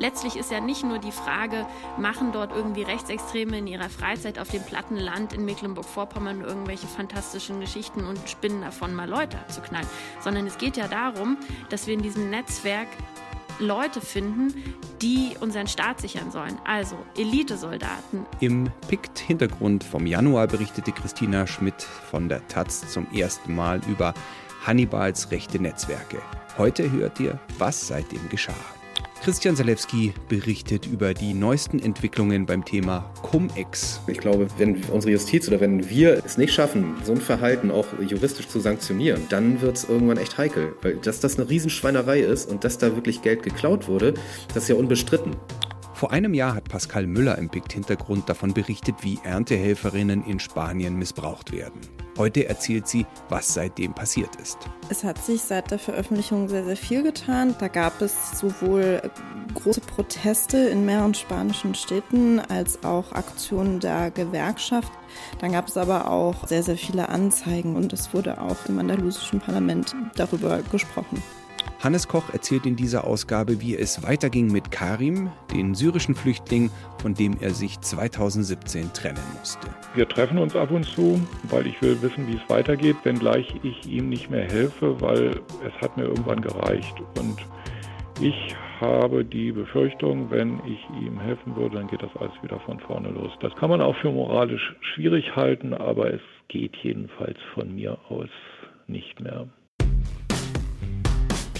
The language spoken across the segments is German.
Letztlich ist ja nicht nur die Frage, machen dort irgendwie Rechtsextreme in ihrer Freizeit auf dem platten Land in Mecklenburg-Vorpommern irgendwelche fantastischen Geschichten und spinnen davon mal Leute abzuknallen, sondern es geht ja darum, dass wir in diesem Netzwerk Leute finden, die unseren Staat sichern sollen. Also Elitesoldaten. Im PICT-Hintergrund vom Januar berichtete Christina Schmidt von der Taz zum ersten Mal über Hannibals rechte Netzwerke. Heute hört ihr, was seitdem geschah. Christian Salewski berichtet über die neuesten Entwicklungen beim Thema Cum-Ex. Ich glaube, wenn unsere Justiz oder wenn wir es nicht schaffen, so ein Verhalten auch juristisch zu sanktionieren, dann wird es irgendwann echt heikel. Weil dass das eine Riesenschweinerei ist und dass da wirklich Geld geklaut wurde, das ist ja unbestritten. Vor einem Jahr hat Pascal Müller im PICT-Hintergrund davon berichtet, wie Erntehelferinnen in Spanien missbraucht werden. Heute erzählt sie, was seitdem passiert ist. Es hat sich seit der Veröffentlichung sehr, sehr viel getan. Da gab es sowohl große Proteste in mehreren spanischen Städten als auch Aktionen der Gewerkschaft. Dann gab es aber auch sehr, sehr viele Anzeigen und es wurde auch im andalusischen Parlament darüber gesprochen. Hannes Koch erzählt in dieser Ausgabe, wie es weiterging mit Karim, den syrischen Flüchtling, von dem er sich 2017 trennen musste. Wir treffen uns ab und zu, weil ich will wissen, wie es weitergeht, wenngleich ich ihm nicht mehr helfe, weil es hat mir irgendwann gereicht. Und ich habe die Befürchtung, wenn ich ihm helfen würde, dann geht das alles wieder von vorne los. Das kann man auch für moralisch schwierig halten, aber es geht jedenfalls von mir aus nicht mehr.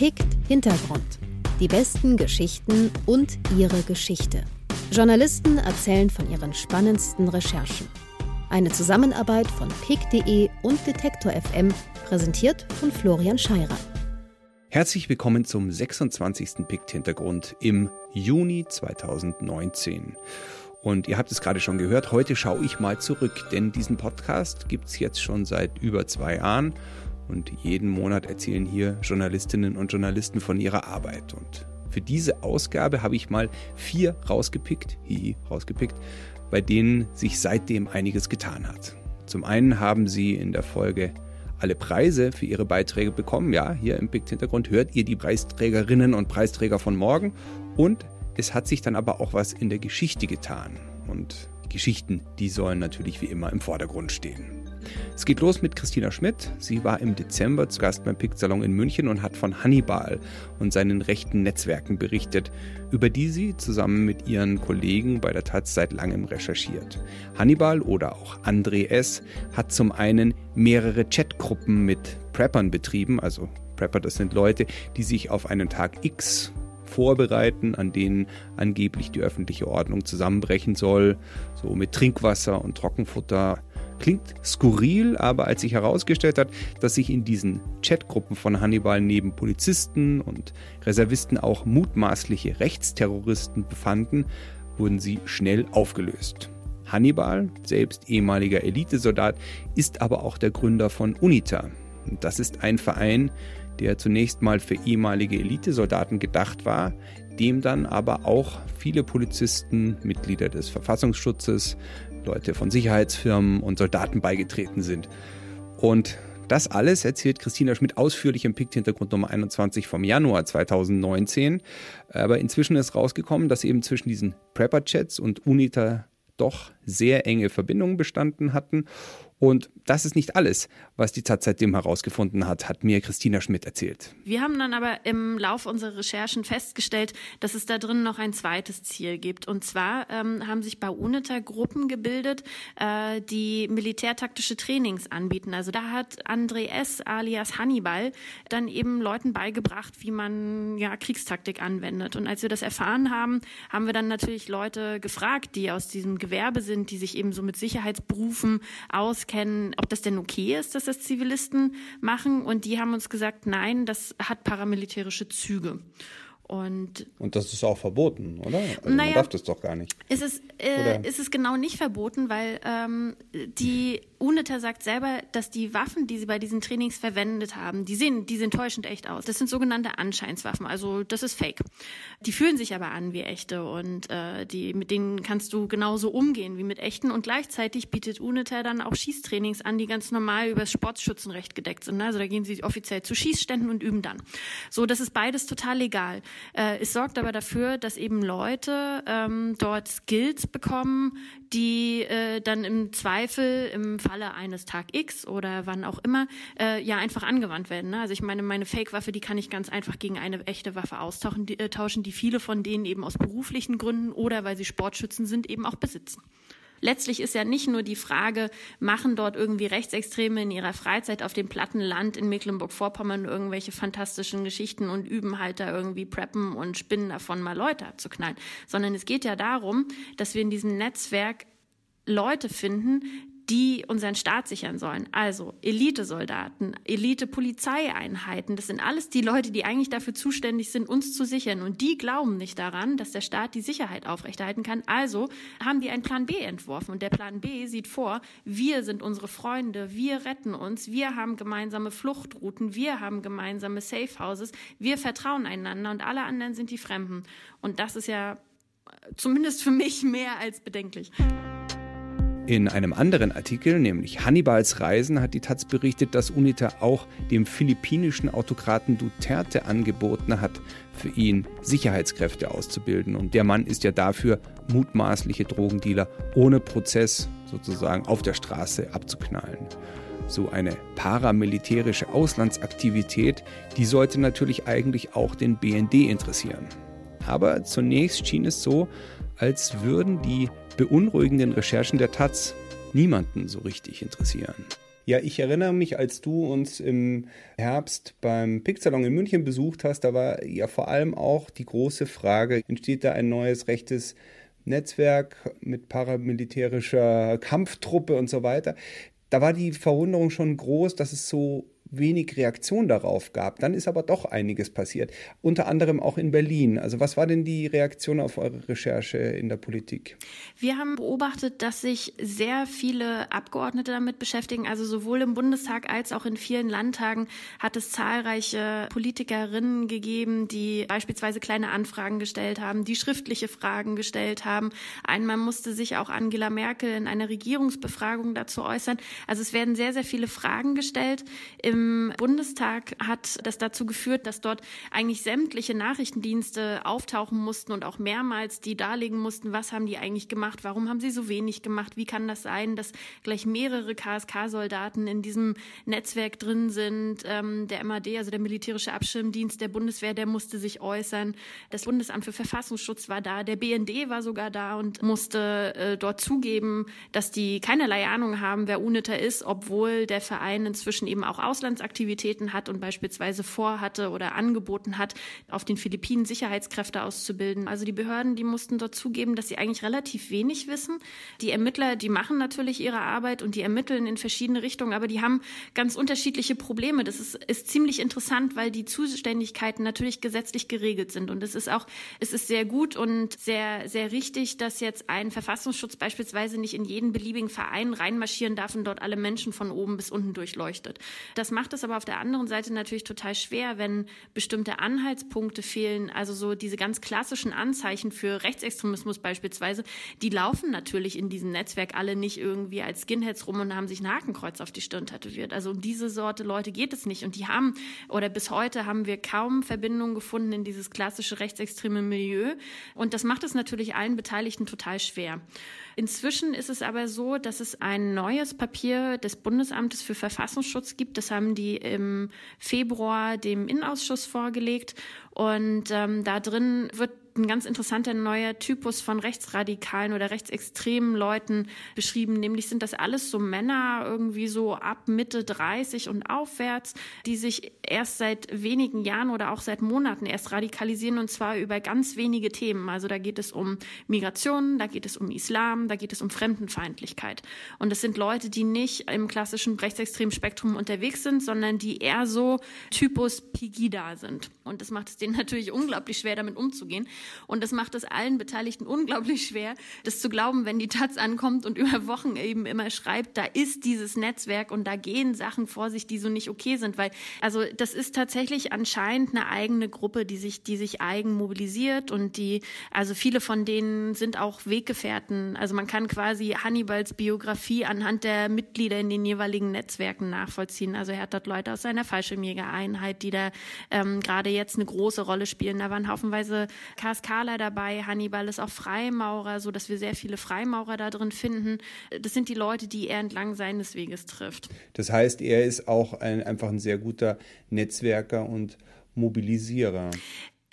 Pickt Hintergrund. Die besten Geschichten und ihre Geschichte. Journalisten erzählen von ihren spannendsten Recherchen. Eine Zusammenarbeit von pick.de und Detektor FM, präsentiert von Florian Scheirer. Herzlich willkommen zum 26. Pickt Hintergrund im Juni 2019. Und ihr habt es gerade schon gehört, heute schaue ich mal zurück, denn diesen Podcast gibt es jetzt schon seit über zwei Jahren und jeden Monat erzählen hier Journalistinnen und Journalisten von ihrer Arbeit. Und für diese Ausgabe habe ich mal vier rausgepickt, hihi, rausgepickt, bei denen sich seitdem einiges getan hat. Zum einen haben sie in der Folge alle Preise für ihre Beiträge bekommen. Ja, hier im Picked Hintergrund hört ihr die Preisträgerinnen und Preisträger von morgen. Und es hat sich dann aber auch was in der Geschichte getan. Und Geschichten, die sollen natürlich wie immer im Vordergrund stehen. Es geht los mit Christina Schmidt. Sie war im Dezember zu Gast beim Pick-Salon in München und hat von Hannibal und seinen rechten Netzwerken berichtet, über die sie zusammen mit ihren Kollegen bei der Taz seit langem recherchiert. Hannibal oder auch André S. hat zum einen mehrere Chatgruppen mit Preppern betrieben, also Prepper, das sind Leute, die sich auf einen Tag X vorbereiten, an denen angeblich die öffentliche Ordnung zusammenbrechen soll, so mit Trinkwasser und Trockenfutter Klingt skurril, aber als sich herausgestellt hat, dass sich in diesen Chatgruppen von Hannibal neben Polizisten und Reservisten auch mutmaßliche Rechtsterroristen befanden, wurden sie schnell aufgelöst. Hannibal, selbst ehemaliger Elitesoldat, ist aber auch der Gründer von UNITA. Das ist ein Verein, der zunächst mal für ehemalige Elitesoldaten gedacht war, dem dann aber auch viele Polizisten, Mitglieder des Verfassungsschutzes, Leute von Sicherheitsfirmen und Soldaten beigetreten sind. Und das alles erzählt Christina Schmidt ausführlich im Pikt-Hintergrund Nummer 21 vom Januar 2019. Aber inzwischen ist rausgekommen, dass eben zwischen diesen Prepper-Chats und UNITA doch sehr enge Verbindungen bestanden hatten und das ist nicht alles, was die Taz seitdem herausgefunden hat, hat mir Christina Schmidt erzählt. Wir haben dann aber im Laufe unserer Recherchen festgestellt, dass es da drin noch ein zweites Ziel gibt. Und zwar ähm, haben sich bei UNITA Gruppen gebildet, äh, die militärtaktische Trainings anbieten. Also da hat André S. alias Hannibal dann eben Leuten beigebracht, wie man ja Kriegstaktik anwendet. Und als wir das erfahren haben, haben wir dann natürlich Leute gefragt, die aus diesem Gewerbe sind, die sich eben so mit Sicherheitsberufen aus auskennen, ob das denn okay ist, dass das Zivilisten machen. Und die haben uns gesagt, nein, das hat paramilitärische Züge. Und, und das ist auch verboten, oder? Also naja, man darf das doch gar nicht. Ist es, äh, ist es genau nicht verboten, weil ähm, die UNITA sagt selber, dass die Waffen, die sie bei diesen Trainings verwendet haben, die sehen, die sehen täuschend echt aus. Das sind sogenannte Anscheinswaffen, also das ist Fake. Die fühlen sich aber an wie echte und äh, die, mit denen kannst du genauso umgehen wie mit echten. Und gleichzeitig bietet UNITA dann auch Schießtrainings an, die ganz normal über das Sportschützenrecht gedeckt sind. Also da gehen sie offiziell zu Schießständen und üben dann. So, das ist beides total legal. Äh, es sorgt aber dafür, dass eben Leute ähm, dort Skills bekommen, die äh, dann im Zweifel im Falle eines Tag X oder wann auch immer äh, ja einfach angewandt werden. Ne? Also ich meine, meine Fake-Waffe, die kann ich ganz einfach gegen eine echte Waffe austauschen, die, äh, tauschen, die viele von denen eben aus beruflichen Gründen oder weil sie Sportschützen sind, eben auch besitzen. Letztlich ist ja nicht nur die Frage, machen dort irgendwie Rechtsextreme in ihrer Freizeit auf dem platten Land in Mecklenburg-Vorpommern irgendwelche fantastischen Geschichten und üben halt da irgendwie preppen und spinnen davon mal Leute abzuknallen, sondern es geht ja darum, dass wir in diesem Netzwerk Leute finden, die unseren Staat sichern sollen. Also Elitesoldaten, Elite-Polizeieinheiten, das sind alles die Leute, die eigentlich dafür zuständig sind, uns zu sichern. Und die glauben nicht daran, dass der Staat die Sicherheit aufrechterhalten kann. Also haben die einen Plan B entworfen. Und der Plan B sieht vor, wir sind unsere Freunde, wir retten uns, wir haben gemeinsame Fluchtrouten, wir haben gemeinsame Safehouses, wir vertrauen einander und alle anderen sind die Fremden. Und das ist ja zumindest für mich mehr als bedenklich. In einem anderen Artikel, nämlich Hannibals Reisen, hat die Taz berichtet, dass UNITA auch dem philippinischen Autokraten Duterte angeboten hat, für ihn Sicherheitskräfte auszubilden. Und der Mann ist ja dafür, mutmaßliche Drogendealer ohne Prozess sozusagen auf der Straße abzuknallen. So eine paramilitärische Auslandsaktivität, die sollte natürlich eigentlich auch den BND interessieren. Aber zunächst schien es so, als würden die beunruhigenden Recherchen der Taz niemanden so richtig interessieren. Ja, ich erinnere mich, als du uns im Herbst beim Picksalon in München besucht hast, da war ja vor allem auch die große Frage, entsteht da ein neues rechtes Netzwerk mit paramilitärischer Kampftruppe und so weiter. Da war die Verwunderung schon groß, dass es so wenig Reaktion darauf gab. Dann ist aber doch einiges passiert, unter anderem auch in Berlin. Also was war denn die Reaktion auf eure Recherche in der Politik? Wir haben beobachtet, dass sich sehr viele Abgeordnete damit beschäftigen. Also sowohl im Bundestag als auch in vielen Landtagen hat es zahlreiche Politikerinnen gegeben, die beispielsweise kleine Anfragen gestellt haben, die schriftliche Fragen gestellt haben. Einmal musste sich auch Angela Merkel in einer Regierungsbefragung dazu äußern. Also es werden sehr, sehr viele Fragen gestellt. Im im Bundestag hat das dazu geführt, dass dort eigentlich sämtliche Nachrichtendienste auftauchen mussten und auch mehrmals die darlegen mussten, was haben die eigentlich gemacht, warum haben sie so wenig gemacht, wie kann das sein, dass gleich mehrere KSK-Soldaten in diesem Netzwerk drin sind. Ähm, der MAD, also der militärische Abschirmdienst der Bundeswehr, der musste sich äußern. Das Bundesamt für Verfassungsschutz war da, der BND war sogar da und musste äh, dort zugeben, dass die keinerlei Ahnung haben, wer UNITA ist, obwohl der Verein inzwischen eben auch Ausland Auslandsaktivitäten hat und beispielsweise vorhatte oder angeboten hat, auf den Philippinen Sicherheitskräfte auszubilden. Also die Behörden, die mussten dort zugeben, dass sie eigentlich relativ wenig wissen. Die Ermittler, die machen natürlich ihre Arbeit und die ermitteln in verschiedene Richtungen, aber die haben ganz unterschiedliche Probleme. Das ist, ist ziemlich interessant, weil die Zuständigkeiten natürlich gesetzlich geregelt sind. Und es ist auch, es ist sehr gut und sehr, sehr richtig, dass jetzt ein Verfassungsschutz beispielsweise nicht in jeden beliebigen Verein reinmarschieren darf und dort alle Menschen von oben bis unten durchleuchtet. Das macht es aber auf der anderen Seite natürlich total schwer, wenn bestimmte Anhaltspunkte fehlen. Also so diese ganz klassischen Anzeichen für Rechtsextremismus beispielsweise, die laufen natürlich in diesem Netzwerk alle nicht irgendwie als Skinheads rum und haben sich ein Hakenkreuz auf die Stirn tätowiert. Also um diese Sorte Leute geht es nicht. Und die haben, oder bis heute haben wir kaum Verbindungen gefunden in dieses klassische rechtsextreme Milieu. Und das macht es natürlich allen Beteiligten total schwer. Inzwischen ist es aber so, dass es ein neues Papier des Bundesamtes für Verfassungsschutz gibt. Das haben die im Februar dem Innenausschuss vorgelegt. Und ähm, da drin wird ein ganz interessanter neuer Typus von rechtsradikalen oder rechtsextremen Leuten beschrieben. Nämlich sind das alles so Männer irgendwie so ab Mitte 30 und aufwärts, die sich erst seit wenigen Jahren oder auch seit Monaten erst radikalisieren und zwar über ganz wenige Themen. Also da geht es um Migration, da geht es um Islam, da geht es um Fremdenfeindlichkeit. Und das sind Leute, die nicht im klassischen rechtsextremen Spektrum unterwegs sind, sondern die eher so Typus Pegida sind. Und das macht es denen natürlich unglaublich schwer, damit umzugehen. Und das macht es allen Beteiligten unglaublich schwer, das zu glauben, wenn die Taz ankommt und über Wochen eben immer schreibt, da ist dieses Netzwerk und da gehen Sachen vor sich, die so nicht okay sind. Weil, also das ist tatsächlich anscheinend eine eigene Gruppe, die sich, die sich eigen mobilisiert und die, also viele von denen sind auch Weggefährten. Also man kann quasi Hannibals Biografie anhand der Mitglieder in den jeweiligen Netzwerken nachvollziehen. Also er hat dort Leute aus seiner Fallschirmjägereinheit, die da ähm, gerade jetzt eine große Rolle spielen. Da waren haufenweise KSKler dabei. Hannibal ist auch Freimaurer, so dass wir sehr viele Freimaurer da drin finden. Das sind die Leute, die er entlang seines Weges trifft. Das heißt, er ist auch ein, einfach ein sehr guter Netzwerker und Mobilisierer.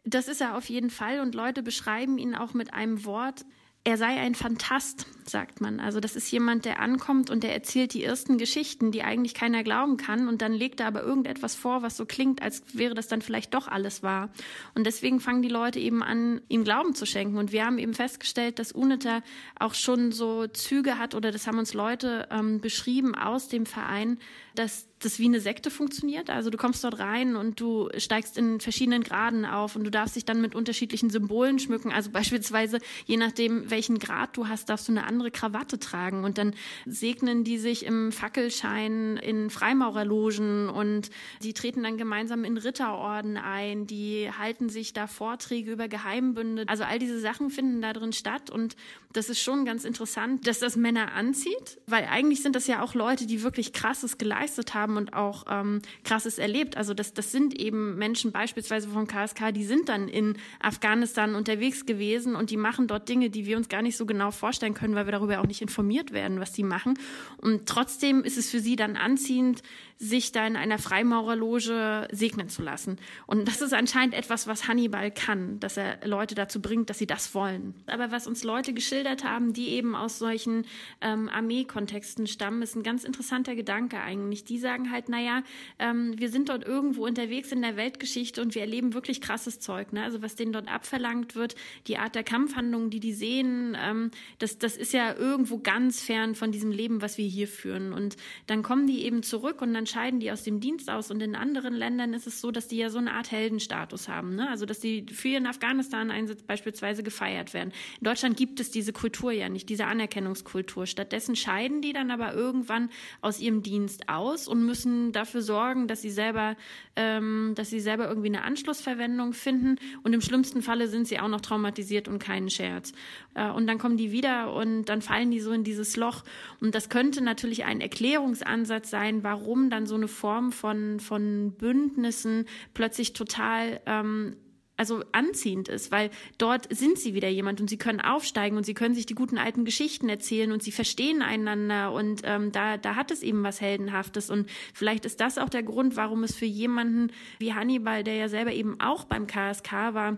Das ist er auf jeden Fall und Leute beschreiben ihn auch mit einem Wort, er sei ein Fantast, sagt man. Also das ist jemand, der ankommt und der erzählt die ersten Geschichten, die eigentlich keiner glauben kann und dann legt er aber irgendetwas vor, was so klingt, als wäre das dann vielleicht doch alles wahr. Und deswegen fangen die Leute eben an, ihm Glauben zu schenken. Und wir haben eben festgestellt, dass UNITA auch schon so Züge hat oder das haben uns Leute ähm, beschrieben aus dem Verein, dass das wie eine Sekte funktioniert. Also du kommst dort rein und du steigst in verschiedenen Graden auf und du darfst dich dann mit unterschiedlichen Symbolen schmücken. Also beispielsweise, je nachdem, welchen Grad du hast, darfst du eine andere Krawatte tragen. Und dann segnen die sich im Fackelschein in Freimaurerlogen und die treten dann gemeinsam in Ritterorden ein. Die halten sich da Vorträge über Geheimbünde. Also all diese Sachen finden da drin statt. Und das ist schon ganz interessant, dass das Männer anzieht, weil eigentlich sind das ja auch Leute, die wirklich krasses geleistet haben haben und auch ähm, krasses erlebt. Also das, das sind eben Menschen beispielsweise vom KSK, die sind dann in Afghanistan unterwegs gewesen und die machen dort Dinge, die wir uns gar nicht so genau vorstellen können, weil wir darüber auch nicht informiert werden, was die machen. Und trotzdem ist es für sie dann anziehend, sich da in einer Freimaurerloge segnen zu lassen. Und das ist anscheinend etwas, was Hannibal kann, dass er Leute dazu bringt, dass sie das wollen. Aber was uns Leute geschildert haben, die eben aus solchen ähm, Armeekontexten stammen, ist ein ganz interessanter Gedanke eigentlich. Die sagen halt, naja, ähm, wir sind dort irgendwo unterwegs in der Weltgeschichte und wir erleben wirklich krasses Zeug. Ne? Also was denen dort abverlangt wird, die Art der Kampfhandlungen, die die sehen, ähm, das, das ist ja irgendwo ganz fern von diesem Leben, was wir hier führen. Und dann kommen die eben zurück und dann scheiden die aus dem Dienst aus. Und in anderen Ländern ist es so, dass die ja so eine Art Heldenstatus haben. Ne? Also, dass die für ihren Afghanistan-Einsatz beispielsweise gefeiert werden. In Deutschland gibt es diese Kultur ja nicht, diese Anerkennungskultur. Stattdessen scheiden die dann aber irgendwann aus ihrem Dienst aus und müssen dafür sorgen, dass sie selber, ähm, dass sie selber irgendwie eine Anschlussverwendung finden. Und im schlimmsten Falle sind sie auch noch traumatisiert und keinen Scherz. Äh, und dann kommen die wieder und dann fallen die so in dieses Loch. Und das könnte natürlich ein Erklärungsansatz sein, warum dann so eine Form von, von Bündnissen plötzlich total ähm, also anziehend ist, weil dort sind sie wieder jemand und sie können aufsteigen und sie können sich die guten alten Geschichten erzählen und sie verstehen einander und ähm, da, da hat es eben was Heldenhaftes und vielleicht ist das auch der Grund, warum es für jemanden wie Hannibal, der ja selber eben auch beim KSK war,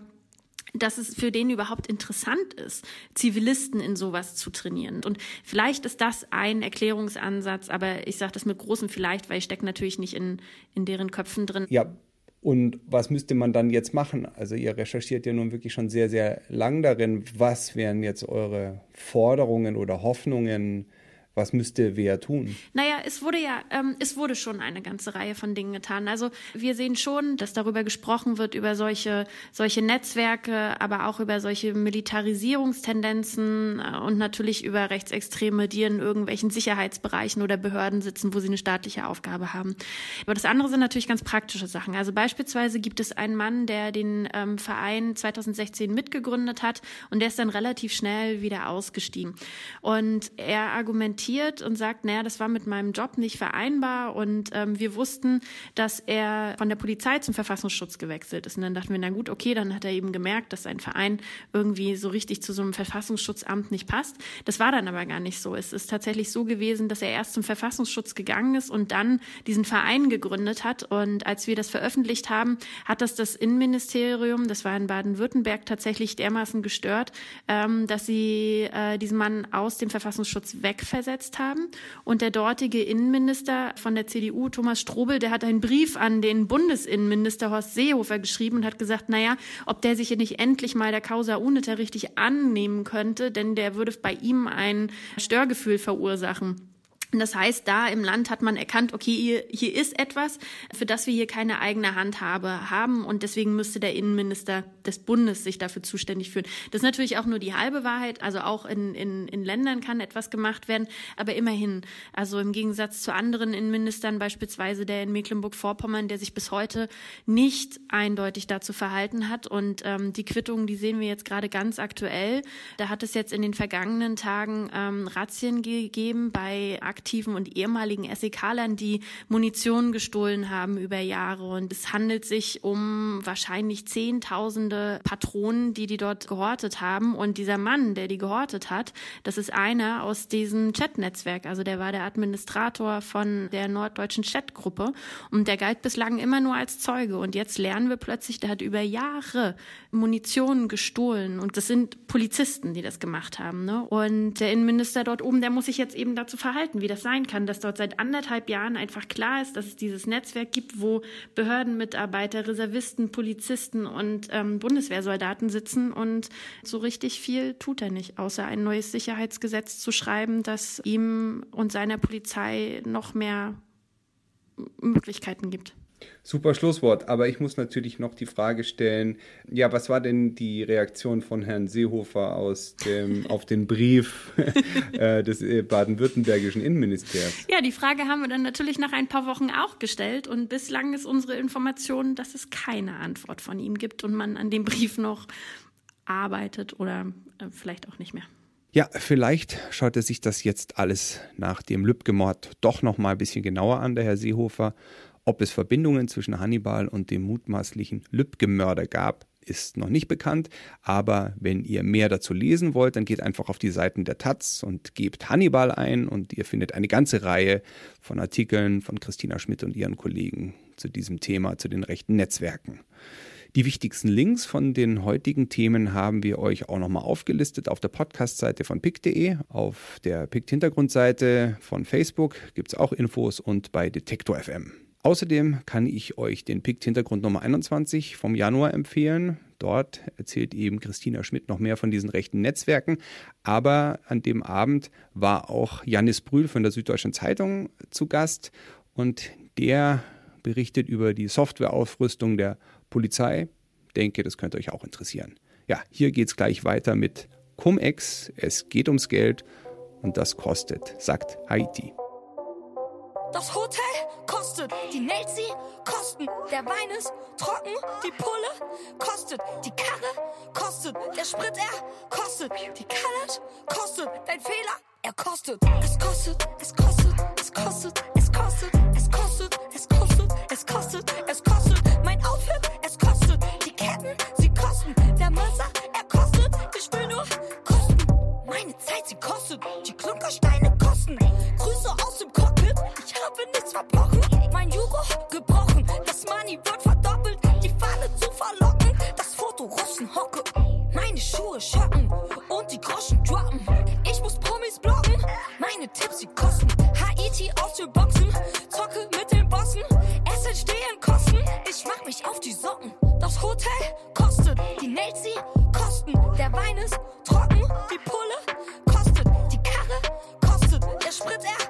dass es für den überhaupt interessant ist, Zivilisten in sowas zu trainieren. Und vielleicht ist das ein Erklärungsansatz, aber ich sage das mit großem Vielleicht, weil ich stecke natürlich nicht in, in deren Köpfen drin. Ja, und was müsste man dann jetzt machen? Also ihr recherchiert ja nun wirklich schon sehr, sehr lang darin. Was wären jetzt eure Forderungen oder Hoffnungen? Was müsste wer tun? Naja, es wurde ja, ähm, es wurde schon eine ganze Reihe von Dingen getan. Also wir sehen schon, dass darüber gesprochen wird, über solche, solche Netzwerke, aber auch über solche Militarisierungstendenzen äh, und natürlich über Rechtsextreme, die in irgendwelchen Sicherheitsbereichen oder Behörden sitzen, wo sie eine staatliche Aufgabe haben. Aber das andere sind natürlich ganz praktische Sachen. Also beispielsweise gibt es einen Mann, der den ähm, Verein 2016 mitgegründet hat und der ist dann relativ schnell wieder ausgestiegen. Und er argumentiert, argumentiert und sagt, naja, das war mit meinem Job nicht vereinbar und ähm, wir wussten, dass er von der Polizei zum Verfassungsschutz gewechselt ist. Und dann dachten wir, na gut, okay, dann hat er eben gemerkt, dass sein Verein irgendwie so richtig zu so einem Verfassungsschutzamt nicht passt. Das war dann aber gar nicht so. Es ist tatsächlich so gewesen, dass er erst zum Verfassungsschutz gegangen ist und dann diesen Verein gegründet hat. Und als wir das veröffentlicht haben, hat das das Innenministerium, das war in Baden-Württemberg, tatsächlich dermaßen gestört, ähm, dass sie äh, diesen Mann aus dem Verfassungsschutz wegversetzt eingesetzt haben. Und der dortige Innenminister von der CDU, Thomas Strobel, der hat einen Brief an den Bundesinnenminister Horst Seehofer geschrieben und hat gesagt, naja, ob der sich hier nicht endlich mal der Causa Unita richtig annehmen könnte, denn der würde bei ihm ein Störgefühl verursachen. Das heißt, da im Land hat man erkannt, okay, hier, hier ist etwas, für das wir hier keine eigene Handhabe haben und deswegen müsste der Innenminister des Bundes sich dafür zuständig fühlen. Das ist natürlich auch nur die halbe Wahrheit, also auch in, in, in Ländern kann etwas gemacht werden, aber immerhin, also im Gegensatz zu anderen Innenministern, beispielsweise der in Mecklenburg-Vorpommern, der sich bis heute nicht eindeutig dazu verhalten hat und ähm, die Quittungen, die sehen wir jetzt gerade ganz aktuell. Da hat es jetzt in den vergangenen Tagen ähm, Razzien gegeben bei aktiven und ehemaligen SEK-Lern, die Munition gestohlen haben über Jahre. Und es handelt sich um wahrscheinlich Zehntausende Patronen, die die dort gehortet haben. Und dieser Mann, der die gehortet hat, das ist einer aus diesem Chat-Netzwerk. Also der war der Administrator von der norddeutschen Chat-Gruppe. Und der galt bislang immer nur als Zeuge. Und jetzt lernen wir plötzlich, der hat über Jahre Munition gestohlen. Und das sind Polizisten, die das gemacht haben. Ne? Und der Innenminister dort oben, der muss sich jetzt eben dazu verhalten, wie das sein kann, dass dort seit anderthalb Jahren einfach klar ist, dass es dieses Netzwerk gibt, wo Behördenmitarbeiter, Reservisten, Polizisten und ähm, Bundeswehrsoldaten sitzen und so richtig viel tut er nicht, außer ein neues Sicherheitsgesetz zu schreiben, das ihm und seiner Polizei noch mehr Möglichkeiten gibt. Super Schlusswort. Aber ich muss natürlich noch die Frage stellen: Ja, was war denn die Reaktion von Herrn Seehofer aus dem, auf den Brief äh, des äh, baden-württembergischen Innenministeriums? Ja, die Frage haben wir dann natürlich nach ein paar Wochen auch gestellt. Und bislang ist unsere Information, dass es keine Antwort von ihm gibt und man an dem Brief noch arbeitet oder äh, vielleicht auch nicht mehr. Ja, vielleicht schaut er sich das jetzt alles nach dem Lübcke-Mord doch noch mal ein bisschen genauer an, der Herr Seehofer. Ob es Verbindungen zwischen Hannibal und dem mutmaßlichen Lübcke-Mörder gab, ist noch nicht bekannt, aber wenn ihr mehr dazu lesen wollt, dann geht einfach auf die Seiten der Taz und gebt Hannibal ein und ihr findet eine ganze Reihe von Artikeln von Christina Schmidt und ihren Kollegen zu diesem Thema, zu den rechten Netzwerken. Die wichtigsten Links von den heutigen Themen haben wir euch auch nochmal aufgelistet auf der Podcast-Seite von pick.de, auf der Pick-Hintergrundseite von Facebook gibt es auch Infos und bei Detektor FM. Außerdem kann ich euch den PICT Hintergrund Nummer 21 vom Januar empfehlen. Dort erzählt eben Christina Schmidt noch mehr von diesen rechten Netzwerken. Aber an dem Abend war auch Janis Brühl von der Süddeutschen Zeitung zu Gast und der berichtet über die Softwareaufrüstung der Polizei. Denke, das könnte euch auch interessieren. Ja, hier geht es gleich weiter mit Cum-Ex. Es geht ums Geld und das kostet, sagt Haiti. Das Hotel kostet, die Nelzi kosten, der Wein ist trocken, die Pulle kostet, die Karre kostet, der Sprit er kostet, die Kallet kostet, dein Fehler er kostet. Es kostet, es kostet, es kostet, es kostet, es kostet, es kostet, es kostet, es kostet, mein Outfit, es kostet, die Ketten, sie kosten, der Mörser, er kostet, ich will nur kosten, meine Zeit, sie kostet, die Klunkersteine kosten, Grüße aus dem Cockpit, ich habe nichts verbrochen. Mein Jugo gebrochen. Das Money wird verdoppelt. Die Falle zu verlocken. Das Foto Russen hocke. Meine Schuhe schocken. Und die Groschen droppen. Ich muss Promis blocken. Meine Tipps, sie kosten. Haiti aus der Boxen. Zocke mit den Bossen. Es entstehen Kosten. Ich mach mich auf die Socken. Das Hotel kostet. Die Nails, sie kosten. Der Wein ist trocken. Die Pulle kostet. Die Karre kostet. Der Sprit, er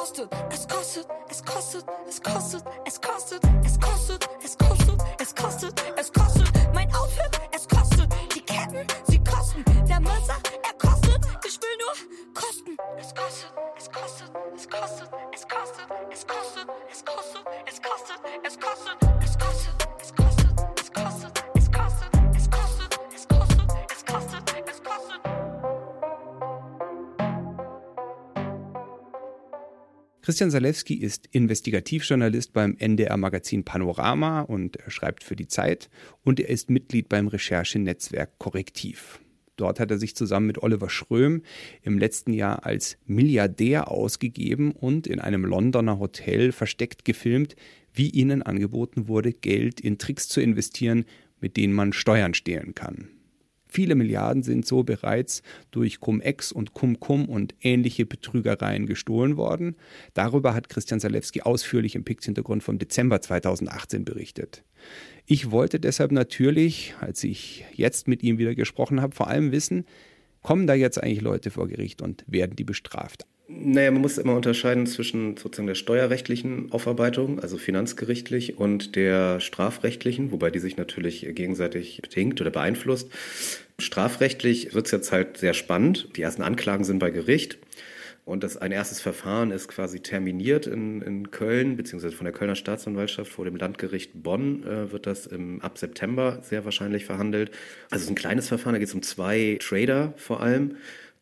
kostet. Es kostet, es kostet, es kostet, es kostet, es kostet, es kostet, es kostet, es kostet. Mein Outfit, es kostet. Die Ketten, sie kosten. Der Mörser, er kostet. Ich will nur kosten. Es kostet, es kostet, es kostet, es kostet, es kostet, es kostet, es kostet, es kostet, es kostet, es kostet, Christian Salewski ist Investigativjournalist beim NDR-Magazin Panorama und er schreibt für die Zeit und er ist Mitglied beim Recherchenetzwerk Korrektiv. Dort hat er sich zusammen mit Oliver Schröm im letzten Jahr als Milliardär ausgegeben und in einem Londoner Hotel versteckt gefilmt, wie ihnen angeboten wurde, Geld in Tricks zu investieren, mit denen man Steuern stehlen kann. Viele Milliarden sind so bereits durch Cum-Ex und Cum-Cum und ähnliche Betrügereien gestohlen worden. Darüber hat Christian Salewski ausführlich im Pix-Hintergrund vom Dezember 2018 berichtet. Ich wollte deshalb natürlich, als ich jetzt mit ihm wieder gesprochen habe, vor allem wissen, Kommen da jetzt eigentlich Leute vor Gericht und werden die bestraft? Naja, man muss immer unterscheiden zwischen sozusagen der steuerrechtlichen Aufarbeitung, also finanzgerichtlich, und der strafrechtlichen, wobei die sich natürlich gegenseitig bedingt oder beeinflusst. Strafrechtlich wird es jetzt halt sehr spannend. Die ersten Anklagen sind bei Gericht. Und das, ein erstes Verfahren ist quasi terminiert in, in Köln, beziehungsweise von der Kölner Staatsanwaltschaft vor dem Landgericht Bonn äh, wird das im, ab September sehr wahrscheinlich verhandelt. Also es ist ein kleines Verfahren, da geht es um zwei Trader vor allem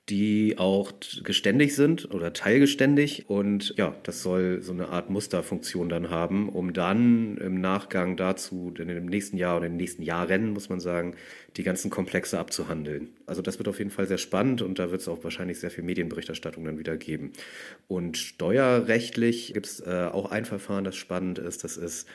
die auch geständig sind oder teilgeständig. Und ja, das soll so eine Art Musterfunktion dann haben, um dann im Nachgang dazu, in dem nächsten Jahr oder in den nächsten Jahren, muss man sagen, die ganzen Komplexe abzuhandeln. Also das wird auf jeden Fall sehr spannend und da wird es auch wahrscheinlich sehr viel Medienberichterstattung dann wieder geben. Und steuerrechtlich gibt es äh, auch ein Verfahren, das spannend ist. Das ist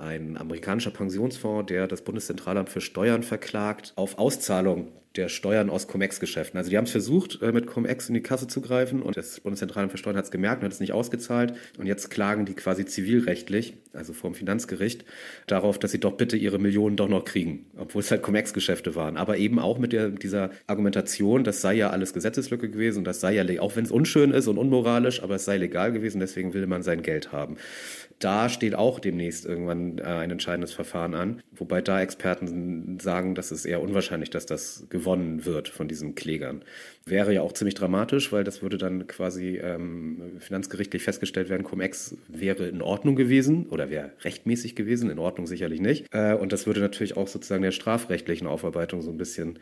ein amerikanischer Pensionsfonds, der das Bundeszentralamt für Steuern verklagt auf Auszahlung der Steuern aus Cum-Ex-Geschäften. Also die haben es versucht, äh, mit Cum-Ex in die Kasse zu greifen und das Bundeszentralamt für Steuern hat es gemerkt und hat es nicht ausgezahlt. Und jetzt klagen die quasi zivilrechtlich, also vor dem Finanzgericht, darauf, dass sie doch bitte ihre Millionen doch noch kriegen, obwohl es halt Cum-Ex-Geschäfte waren. Aber eben auch mit der, dieser Argumentation, das sei ja alles Gesetzeslücke gewesen das sei ja, auch wenn es unschön ist und unmoralisch, aber es sei legal gewesen, deswegen will man sein Geld haben da steht auch demnächst irgendwann äh, ein entscheidendes Verfahren an, wobei da Experten sagen, dass es eher unwahrscheinlich, dass das gewonnen wird von diesen Klägern. Wäre ja auch ziemlich dramatisch, weil das würde dann quasi ähm, finanzgerichtlich festgestellt werden, Cum-Ex wäre in Ordnung gewesen oder wäre rechtmäßig gewesen, in Ordnung sicherlich nicht. Äh, und das würde natürlich auch sozusagen der strafrechtlichen Aufarbeitung so ein bisschen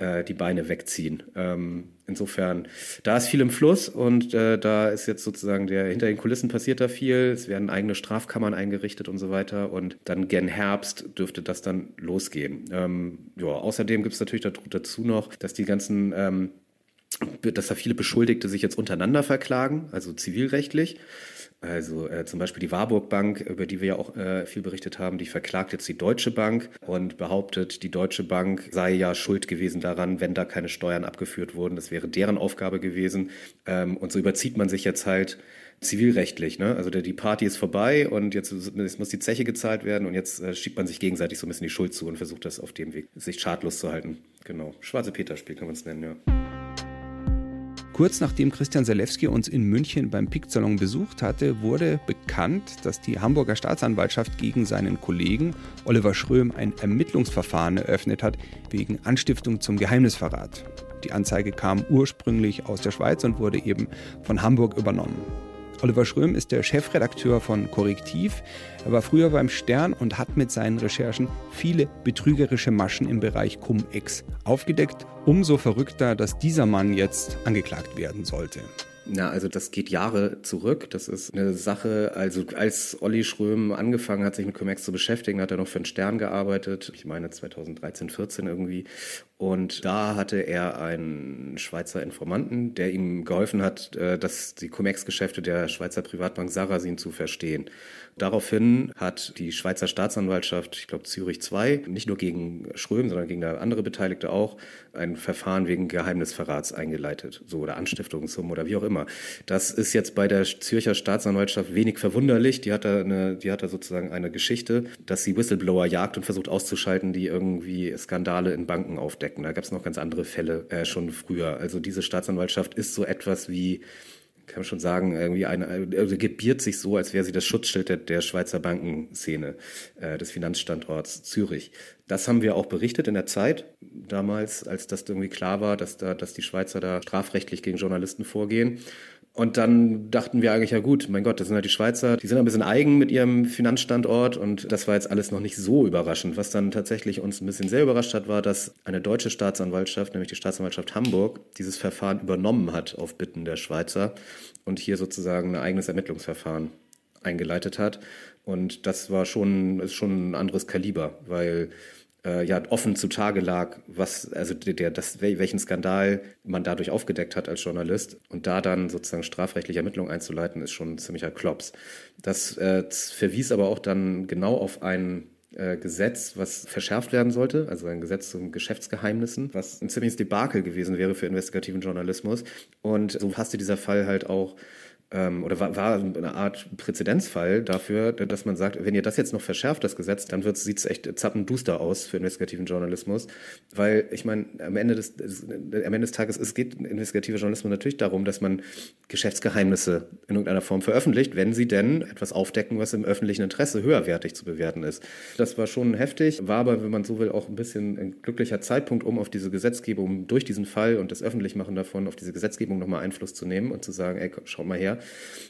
äh, die Beine wegziehen. Ähm, insofern, da ist viel im Fluss und äh, da ist jetzt sozusagen der hinter den Kulissen passiert da viel. Es werden eigene Strafkammern eingerichtet und so weiter und dann gen Herbst dürfte das dann losgehen. Ähm, ja, außerdem gibt es natürlich dazu noch, dass die ganzen ähm, dass da viele Beschuldigte sich jetzt untereinander verklagen, also zivilrechtlich. Also äh, zum Beispiel die Warburg Bank, über die wir ja auch äh, viel berichtet haben, die verklagt jetzt die Deutsche Bank und behauptet, die Deutsche Bank sei ja schuld gewesen daran, wenn da keine Steuern abgeführt wurden. Das wäre deren Aufgabe gewesen. Ähm, und so überzieht man sich jetzt halt zivilrechtlich. Ne? Also der, die Party ist vorbei und jetzt, jetzt muss die Zeche gezahlt werden und jetzt äh, schiebt man sich gegenseitig so ein bisschen die Schuld zu und versucht das auf dem Weg, sich schadlos zu halten. Genau. Schwarze Peter-Spiel kann man es nennen, ja. Kurz nachdem Christian Selewski uns in München beim PIK-Salon besucht hatte, wurde bekannt, dass die Hamburger Staatsanwaltschaft gegen seinen Kollegen Oliver Schröm ein Ermittlungsverfahren eröffnet hat wegen Anstiftung zum Geheimnisverrat. Die Anzeige kam ursprünglich aus der Schweiz und wurde eben von Hamburg übernommen. Oliver Schröm ist der Chefredakteur von Korrektiv. Er war früher beim Stern und hat mit seinen Recherchen viele betrügerische Maschen im Bereich Cum-Ex aufgedeckt. Umso verrückter, dass dieser Mann jetzt angeklagt werden sollte. Na, also das geht Jahre zurück. Das ist eine Sache, also als Olli Schröm angefangen hat, sich mit Comex zu beschäftigen, hat er noch für den Stern gearbeitet. Ich meine 2013, 14 irgendwie. Und da hatte er einen Schweizer Informanten, der ihm geholfen hat, äh, dass die Comex-Geschäfte der Schweizer Privatbank Sarasin zu verstehen. Daraufhin hat die Schweizer Staatsanwaltschaft, ich glaube Zürich 2, nicht nur gegen Schröm, sondern gegen andere Beteiligte auch, ein Verfahren wegen Geheimnisverrats eingeleitet, so oder Anstiftungssummen oder wie auch immer. Das ist jetzt bei der Zürcher Staatsanwaltschaft wenig verwunderlich. Die hat da, eine, die hat da sozusagen eine Geschichte, dass sie Whistleblower jagt und versucht auszuschalten, die irgendwie Skandale in Banken aufdecken. Da gab es noch ganz andere Fälle äh, schon früher. Also diese Staatsanwaltschaft ist so etwas wie kann man schon sagen, irgendwie eine, also gebiert sich so, als wäre sie das Schutzschild der, der Schweizer Bankenszene, äh, des Finanzstandorts Zürich. Das haben wir auch berichtet in der Zeit damals, als das irgendwie klar war, dass da, dass die Schweizer da strafrechtlich gegen Journalisten vorgehen. Und dann dachten wir eigentlich, ja gut, mein Gott, das sind halt die Schweizer, die sind ein bisschen eigen mit ihrem Finanzstandort und das war jetzt alles noch nicht so überraschend. Was dann tatsächlich uns ein bisschen sehr überrascht hat, war, dass eine deutsche Staatsanwaltschaft, nämlich die Staatsanwaltschaft Hamburg, dieses Verfahren übernommen hat auf Bitten der Schweizer und hier sozusagen ein eigenes Ermittlungsverfahren eingeleitet hat. Und das war schon, ist schon ein anderes Kaliber, weil äh, ja offen zutage lag, was, also der, das, welchen Skandal man dadurch aufgedeckt hat als Journalist und da dann sozusagen strafrechtliche Ermittlungen einzuleiten, ist schon ein ziemlicher Klops. Das äh, verwies aber auch dann genau auf ein äh, Gesetz, was verschärft werden sollte, also ein Gesetz zu Geschäftsgeheimnissen, was ein ziemliches Debakel gewesen wäre für investigativen Journalismus. Und so passte dieser Fall halt auch ähm, oder war, war eine Art Präzedenzfall dafür, dass man sagt, wenn ihr das jetzt noch verschärft, das Gesetz, dann sieht es echt zappenduster aus für investigativen Journalismus. Weil ich meine, am Ende des, am Ende des Tages, es geht investigativer Journalismus natürlich darum, dass man Geschäftsgeheimnisse in irgendeiner Form veröffentlicht, wenn sie denn etwas aufdecken, was im öffentlichen Interesse höherwertig zu bewerten ist. Das war schon heftig, war aber, wenn man so will, auch ein bisschen ein glücklicher Zeitpunkt, um auf diese Gesetzgebung durch diesen Fall und das Öffentlichmachen davon, auf diese Gesetzgebung nochmal Einfluss zu nehmen und zu sagen, ey, schaut mal her,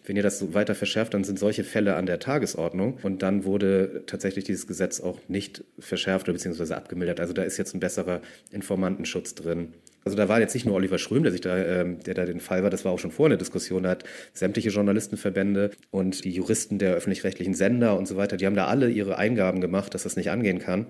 wenn ihr das so weiter verschärft, dann sind solche Fälle an der Tagesordnung. Und dann wurde tatsächlich dieses Gesetz auch nicht verschärft oder beziehungsweise abgemildert. Also da ist jetzt ein besserer Informantenschutz drin. Also da war jetzt nicht nur Oliver Schröm, der sich da, ähm, der da den Fall war, das war auch schon vor eine Diskussion, da hat sämtliche Journalistenverbände und die Juristen der öffentlich-rechtlichen Sender und so weiter, die haben da alle ihre Eingaben gemacht, dass das nicht angehen kann.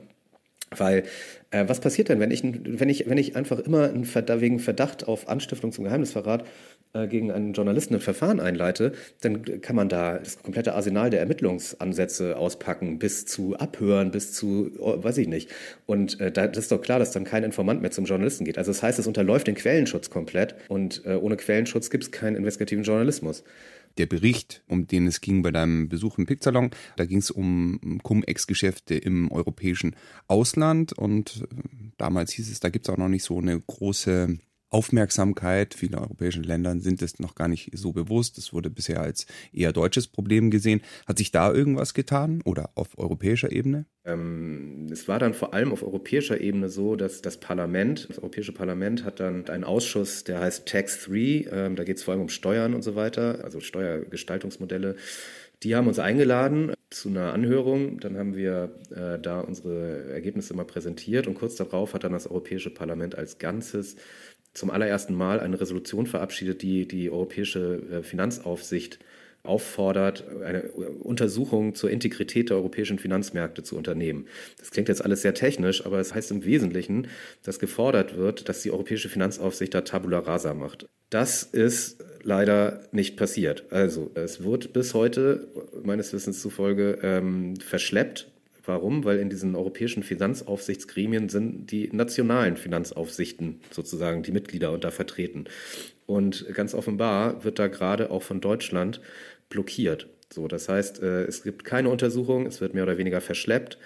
Weil äh, was passiert denn, wenn ich, wenn ich, wenn ich einfach immer ein Verdacht, wegen Verdacht auf Anstiftung zum Geheimnisverrat äh, gegen einen Journalisten ein Verfahren einleite, dann kann man da das komplette Arsenal der Ermittlungsansätze auspacken, bis zu Abhören, bis zu, oh, weiß ich nicht. Und äh, da, das ist doch klar, dass dann kein Informant mehr zum Journalisten geht. Also das heißt, es unterläuft den Quellenschutz komplett und äh, ohne Quellenschutz gibt es keinen investigativen Journalismus der Bericht, um den es ging bei deinem Besuch im Picksalon. Da ging es um Cum-Ex-Geschäfte im europäischen Ausland und äh, damals hieß es, da gibt es auch noch nicht so eine große Aufmerksamkeit. Viele europäischen Ländern sind es noch gar nicht so bewusst. Es wurde bisher als eher deutsches Problem gesehen. Hat sich da irgendwas getan oder auf europäischer Ebene? Ähm, es war dann vor allem auf europäischer Ebene so, dass das Parlament, das Europäische Parlament hat dann einen Ausschuss, der heißt Tax 3. Ähm, da geht es vor allem um Steuern und so weiter, also Steuergestaltungsmodelle. Die haben uns eingeladen zu einer Anhörung. Dann haben wir äh, da unsere Ergebnisse mal präsentiert und kurz darauf hat dann das Europäische Parlament als Ganzes zum allerersten Mal eine Resolution verabschiedet, die die europäische äh, Finanzaufsicht auffordert, eine Untersuchung zur Integrität der europäischen Finanzmärkte zu unternehmen. Das klingt jetzt alles sehr technisch, aber es heißt im Wesentlichen, dass gefordert wird, dass die europäische Finanzaufsicht da Tabula rasa macht. Das ist leider nicht passiert. Also es wird bis heute meines Wissens zufolge ähm, verschleppt Warum? Weil in diesen europäischen Finanzaufsichtsgremien sind die nationalen Finanzaufsichten sozusagen die Mitglieder unter vertreten. Und ganz offenbar wird da gerade auch von Deutschland blockiert. So, das heißt, äh, es gibt keine Untersuchung, es wird mehr oder weniger verschleppt.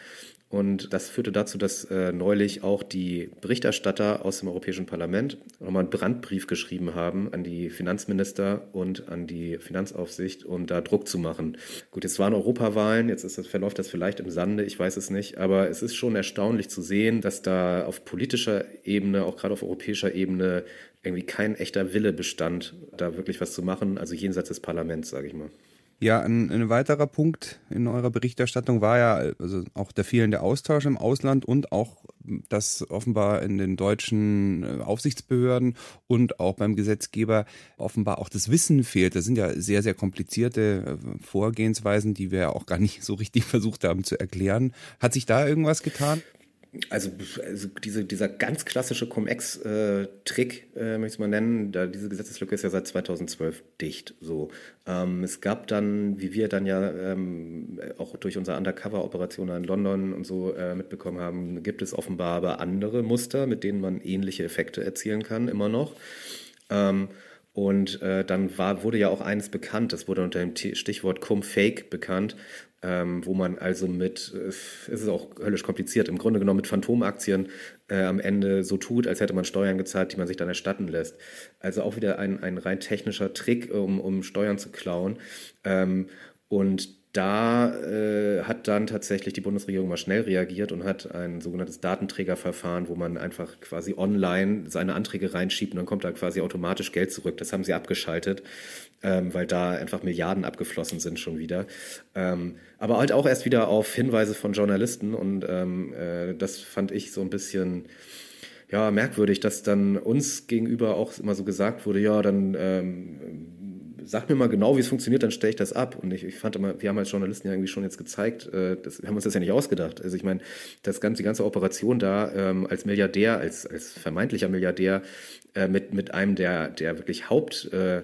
Und das führte dazu, dass äh, neulich auch die Berichterstatter aus dem Europäischen Parlament nochmal einen Brandbrief geschrieben haben an die Finanzminister und an die Finanzaufsicht, um da Druck zu machen. Gut, jetzt waren Europawahlen, jetzt das, verläuft das vielleicht im Sande, ich weiß es nicht, aber es ist schon erstaunlich zu sehen, dass da auf politischer Ebene, auch gerade auf europäischer Ebene, irgendwie kein echter Wille bestand, da wirklich was zu machen, also jenseits des Parlaments, sage ich mal. Ja, ein, ein, weiterer Punkt in eurer Berichterstattung war ja also auch der fehlende Austausch im Ausland und auch, dass offenbar in den deutschen äh, Aufsichtsbehörden und auch beim Gesetzgeber offenbar auch das Wissen fehlt. Das sind ja sehr, sehr komplizierte äh, Vorgehensweisen, die wir auch gar nicht so richtig versucht haben zu erklären. Hat sich da irgendwas getan? Also, also diese, dieser ganz klassische Cum-Ex-Trick, äh, möchte ich es mal nennen, da, diese Gesetzeslücke ist ja seit 2012 dicht. So. Ähm, es gab dann, wie wir dann ja ähm, auch durch unsere Undercover-Operationen in London und so äh, mitbekommen haben, gibt es offenbar aber andere Muster, mit denen man ähnliche Effekte erzielen kann, immer noch. Ähm, und äh, dann war, wurde ja auch eines bekannt, das wurde unter dem Stichwort Cum-Fake bekannt, ähm, wo man also mit, äh, es ist auch höllisch kompliziert, im Grunde genommen mit Phantomaktien äh, am Ende so tut, als hätte man Steuern gezahlt, die man sich dann erstatten lässt. Also auch wieder ein, ein rein technischer Trick, um, um Steuern zu klauen. Ähm, und da äh, hat dann tatsächlich die Bundesregierung mal schnell reagiert und hat ein sogenanntes Datenträgerverfahren, wo man einfach quasi online seine Anträge reinschiebt und dann kommt da quasi automatisch Geld zurück. Das haben sie abgeschaltet, ähm, weil da einfach Milliarden abgeflossen sind schon wieder. Ähm, aber halt auch erst wieder auf Hinweise von Journalisten und ähm, äh, das fand ich so ein bisschen ja, merkwürdig, dass dann uns gegenüber auch immer so gesagt wurde, ja, dann ähm, sag mir mal genau, wie es funktioniert, dann stelle ich das ab. Und ich, ich fand immer, wir haben als Journalisten ja irgendwie schon jetzt gezeigt, äh, das, wir haben uns das ja nicht ausgedacht. Also ich meine, das ganze, die ganze Operation da ähm, als Milliardär, als, als vermeintlicher Milliardär äh, mit, mit einem der, der wirklich Haupt... Äh,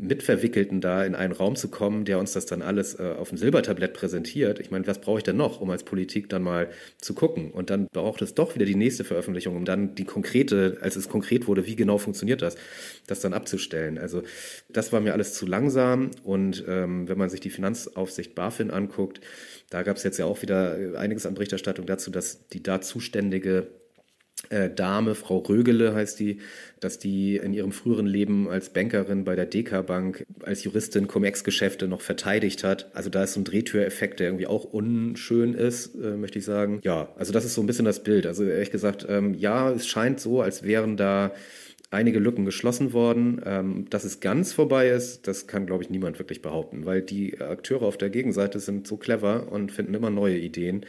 Mitverwickelten da in einen Raum zu kommen, der uns das dann alles äh, auf dem Silbertablett präsentiert. Ich meine, was brauche ich denn noch, um als Politik dann mal zu gucken? Und dann braucht es doch wieder die nächste Veröffentlichung, um dann die konkrete, als es konkret wurde, wie genau funktioniert das, das dann abzustellen. Also das war mir alles zu langsam. Und ähm, wenn man sich die Finanzaufsicht BaFin anguckt, da gab es jetzt ja auch wieder einiges an Berichterstattung dazu, dass die da zuständige äh, Dame, Frau Rögele heißt die, dass die in ihrem früheren Leben als Bankerin bei der DK Bank als Juristin Cum-Ex-Geschäfte noch verteidigt hat. Also da ist so ein Drehtüreffekt, der irgendwie auch unschön ist, äh, möchte ich sagen. Ja, also das ist so ein bisschen das Bild. Also ehrlich gesagt, ähm, ja, es scheint so, als wären da einige Lücken geschlossen worden. Ähm, dass es ganz vorbei ist, das kann, glaube ich, niemand wirklich behaupten, weil die Akteure auf der Gegenseite sind so clever und finden immer neue Ideen.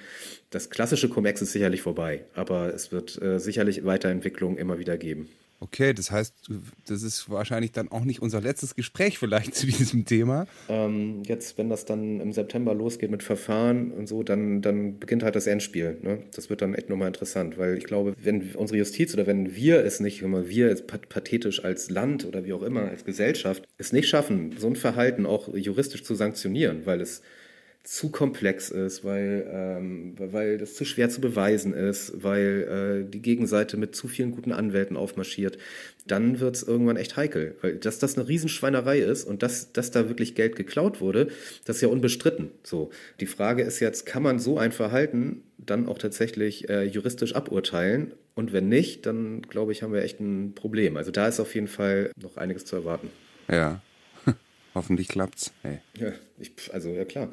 Das klassische Cum-Ex ist sicherlich vorbei, aber es wird äh, sicherlich Weiterentwicklungen immer wieder geben. Okay, das heißt, das ist wahrscheinlich dann auch nicht unser letztes Gespräch vielleicht zu diesem Thema. Ähm, jetzt, wenn das dann im September losgeht mit Verfahren und so, dann, dann beginnt halt das Endspiel. Ne? Das wird dann echt nochmal interessant, weil ich glaube, wenn unsere Justiz oder wenn wir es nicht, wenn wir es pathetisch als Land oder wie auch immer, als Gesellschaft, es nicht schaffen, so ein Verhalten auch juristisch zu sanktionieren, weil es zu komplex ist, weil, ähm, weil das zu schwer zu beweisen ist, weil äh, die Gegenseite mit zu vielen guten Anwälten aufmarschiert, dann wird es irgendwann echt heikel. Weil dass das eine Riesenschweinerei ist und dass, dass da wirklich Geld geklaut wurde, das ist ja unbestritten. So. Die Frage ist jetzt, kann man so ein Verhalten dann auch tatsächlich äh, juristisch aburteilen? Und wenn nicht, dann glaube ich, haben wir echt ein Problem. Also da ist auf jeden Fall noch einiges zu erwarten. Ja. Hoffentlich klappt's. Hey. Ja, ich, also ja klar.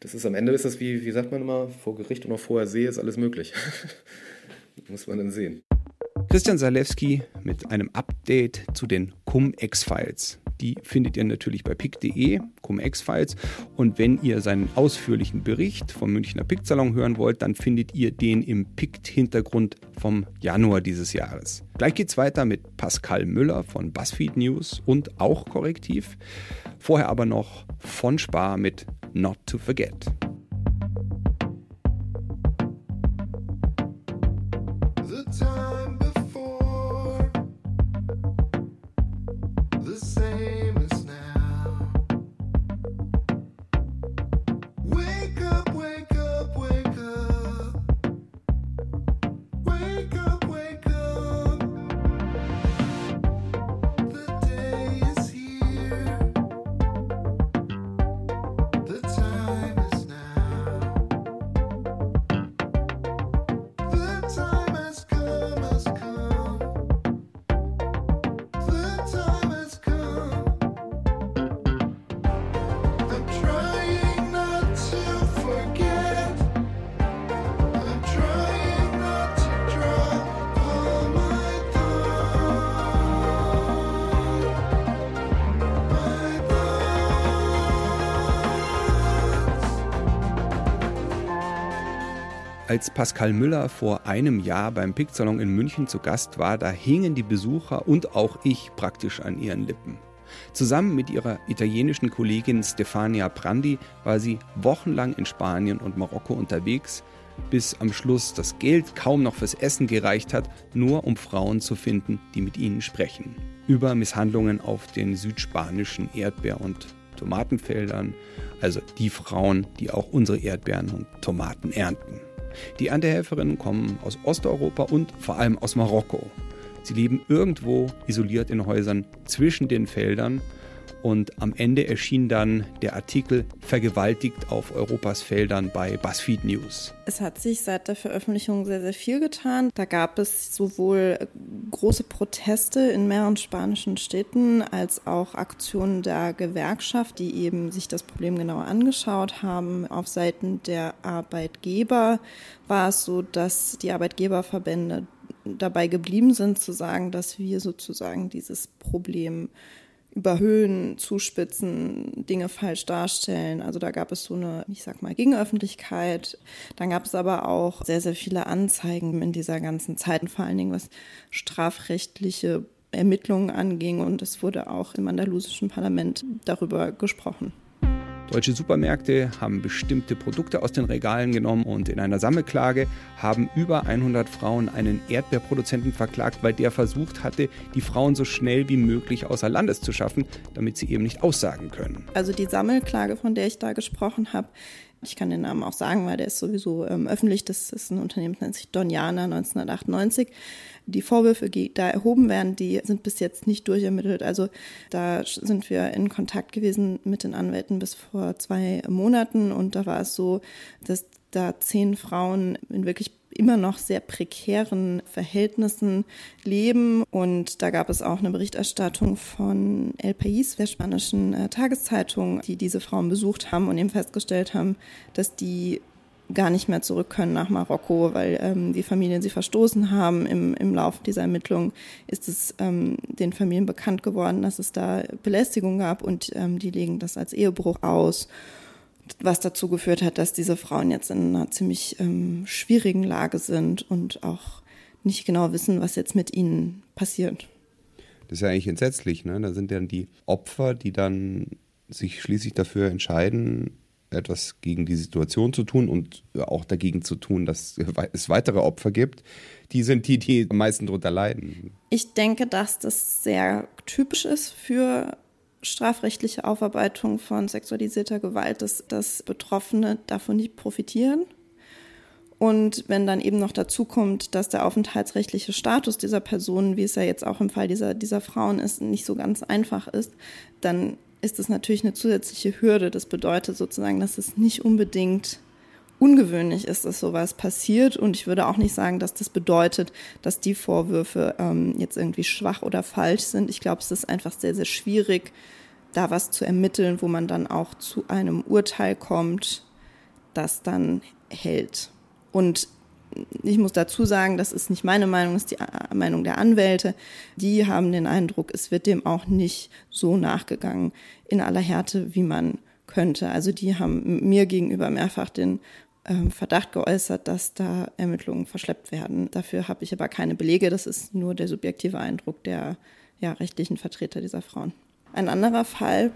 Das ist am Ende ist das wie, wie sagt man immer, vor Gericht und auch vorher sehe ist alles möglich. Muss man dann sehen. Christian Salewski mit einem Update zu den Cum-Ex-Files. Die findet ihr natürlich bei pick.de, Cum-Ex-Files. Und wenn ihr seinen ausführlichen Bericht vom Münchner Pick-Salon hören wollt, dann findet ihr den im Pick-Hintergrund vom Januar dieses Jahres. Gleich geht's weiter mit Pascal Müller von BuzzFeed News und auch Korrektiv. Vorher aber noch von Spar mit Not to Forget. Als Pascal Müller vor einem Jahr beim Picksalon in München zu Gast war, da hingen die Besucher und auch ich praktisch an ihren Lippen. Zusammen mit ihrer italienischen Kollegin Stefania Prandi war sie wochenlang in Spanien und Marokko unterwegs, bis am Schluss das Geld kaum noch fürs Essen gereicht hat, nur um Frauen zu finden, die mit ihnen sprechen. Über Misshandlungen auf den südspanischen Erdbeer- und Tomatenfeldern, also die Frauen, die auch unsere Erdbeeren und Tomaten ernten. Die Erntehelferinnen kommen aus Osteuropa und vor allem aus Marokko. Sie leben irgendwo isoliert in Häusern zwischen den Feldern und am Ende erschien dann der Artikel Vergewaltigt auf Europas Feldern bei BuzzFeed News. Es hat sich seit der Veröffentlichung sehr, sehr viel getan. Da gab es sowohl große Proteste in mehreren spanischen Städten als auch Aktionen der Gewerkschaft, die eben sich das Problem genauer angeschaut haben. Auf Seiten der Arbeitgeber war es so, dass die Arbeitgeberverbände dabei geblieben sind zu sagen, dass wir sozusagen dieses Problem überhöhen, zuspitzen, Dinge falsch darstellen. Also da gab es so eine, ich sag mal, Gegenöffentlichkeit. Dann gab es aber auch sehr, sehr viele Anzeigen in dieser ganzen Zeit, vor allen Dingen was strafrechtliche Ermittlungen anging. Und es wurde auch im andalusischen Parlament darüber gesprochen. Deutsche Supermärkte haben bestimmte Produkte aus den Regalen genommen und in einer Sammelklage haben über 100 Frauen einen Erdbeerproduzenten verklagt, weil der versucht hatte, die Frauen so schnell wie möglich außer Landes zu schaffen, damit sie eben nicht aussagen können. Also die Sammelklage, von der ich da gesprochen habe, ich kann den Namen auch sagen, weil der ist sowieso ähm, öffentlich. Das ist ein Unternehmen, das nennt sich Doniana 1998. Die Vorwürfe, die da erhoben werden, die sind bis jetzt nicht durchermittelt. Also da sind wir in Kontakt gewesen mit den Anwälten bis vor zwei Monaten und da war es so, dass da zehn Frauen in wirklich immer noch sehr prekären Verhältnissen leben. Und da gab es auch eine Berichterstattung von El País, der spanischen äh, Tageszeitung, die diese Frauen besucht haben und eben festgestellt haben, dass die gar nicht mehr zurück können nach Marokko, weil ähm, die Familien sie verstoßen haben. Im, im Laufe dieser Ermittlung ist es ähm, den Familien bekannt geworden, dass es da Belästigung gab und ähm, die legen das als Ehebruch aus was dazu geführt hat, dass diese Frauen jetzt in einer ziemlich ähm, schwierigen Lage sind und auch nicht genau wissen, was jetzt mit ihnen passiert. Das ist ja eigentlich entsetzlich. Ne? Da sind dann die Opfer, die dann sich schließlich dafür entscheiden, etwas gegen die Situation zu tun und auch dagegen zu tun, dass es weitere Opfer gibt. Die sind die, die am meisten darunter leiden. Ich denke, dass das sehr typisch ist für strafrechtliche Aufarbeitung von sexualisierter Gewalt, dass, dass Betroffene davon nicht profitieren. Und wenn dann eben noch dazu kommt, dass der aufenthaltsrechtliche Status dieser Personen, wie es ja jetzt auch im Fall dieser, dieser Frauen ist, nicht so ganz einfach ist, dann ist es natürlich eine zusätzliche Hürde. Das bedeutet sozusagen, dass es nicht unbedingt ungewöhnlich ist, dass sowas passiert. Und ich würde auch nicht sagen, dass das bedeutet, dass die Vorwürfe ähm, jetzt irgendwie schwach oder falsch sind. Ich glaube, es ist einfach sehr, sehr schwierig, da was zu ermitteln, wo man dann auch zu einem Urteil kommt, das dann hält. Und ich muss dazu sagen, das ist nicht meine Meinung, das ist die äh, Meinung der Anwälte. Die haben den Eindruck, es wird dem auch nicht so nachgegangen in aller Härte, wie man könnte. Also die haben mir gegenüber mehrfach den Verdacht geäußert, dass da Ermittlungen verschleppt werden. Dafür habe ich aber keine Belege. Das ist nur der subjektive Eindruck der ja, rechtlichen Vertreter dieser Frauen. Ein anderer Fall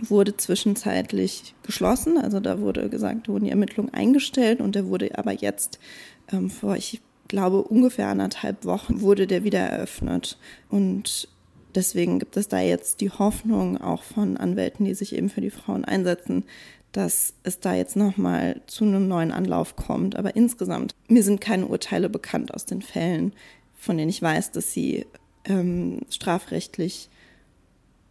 wurde zwischenzeitlich geschlossen. Also da wurde gesagt, wurden die Ermittlungen eingestellt und der wurde aber jetzt ähm, vor, ich glaube, ungefähr anderthalb Wochen wurde der wieder eröffnet. Und deswegen gibt es da jetzt die Hoffnung auch von Anwälten, die sich eben für die Frauen einsetzen, dass es da jetzt nochmal zu einem neuen Anlauf kommt. Aber insgesamt, mir sind keine Urteile bekannt aus den Fällen, von denen ich weiß, dass sie ähm, strafrechtlich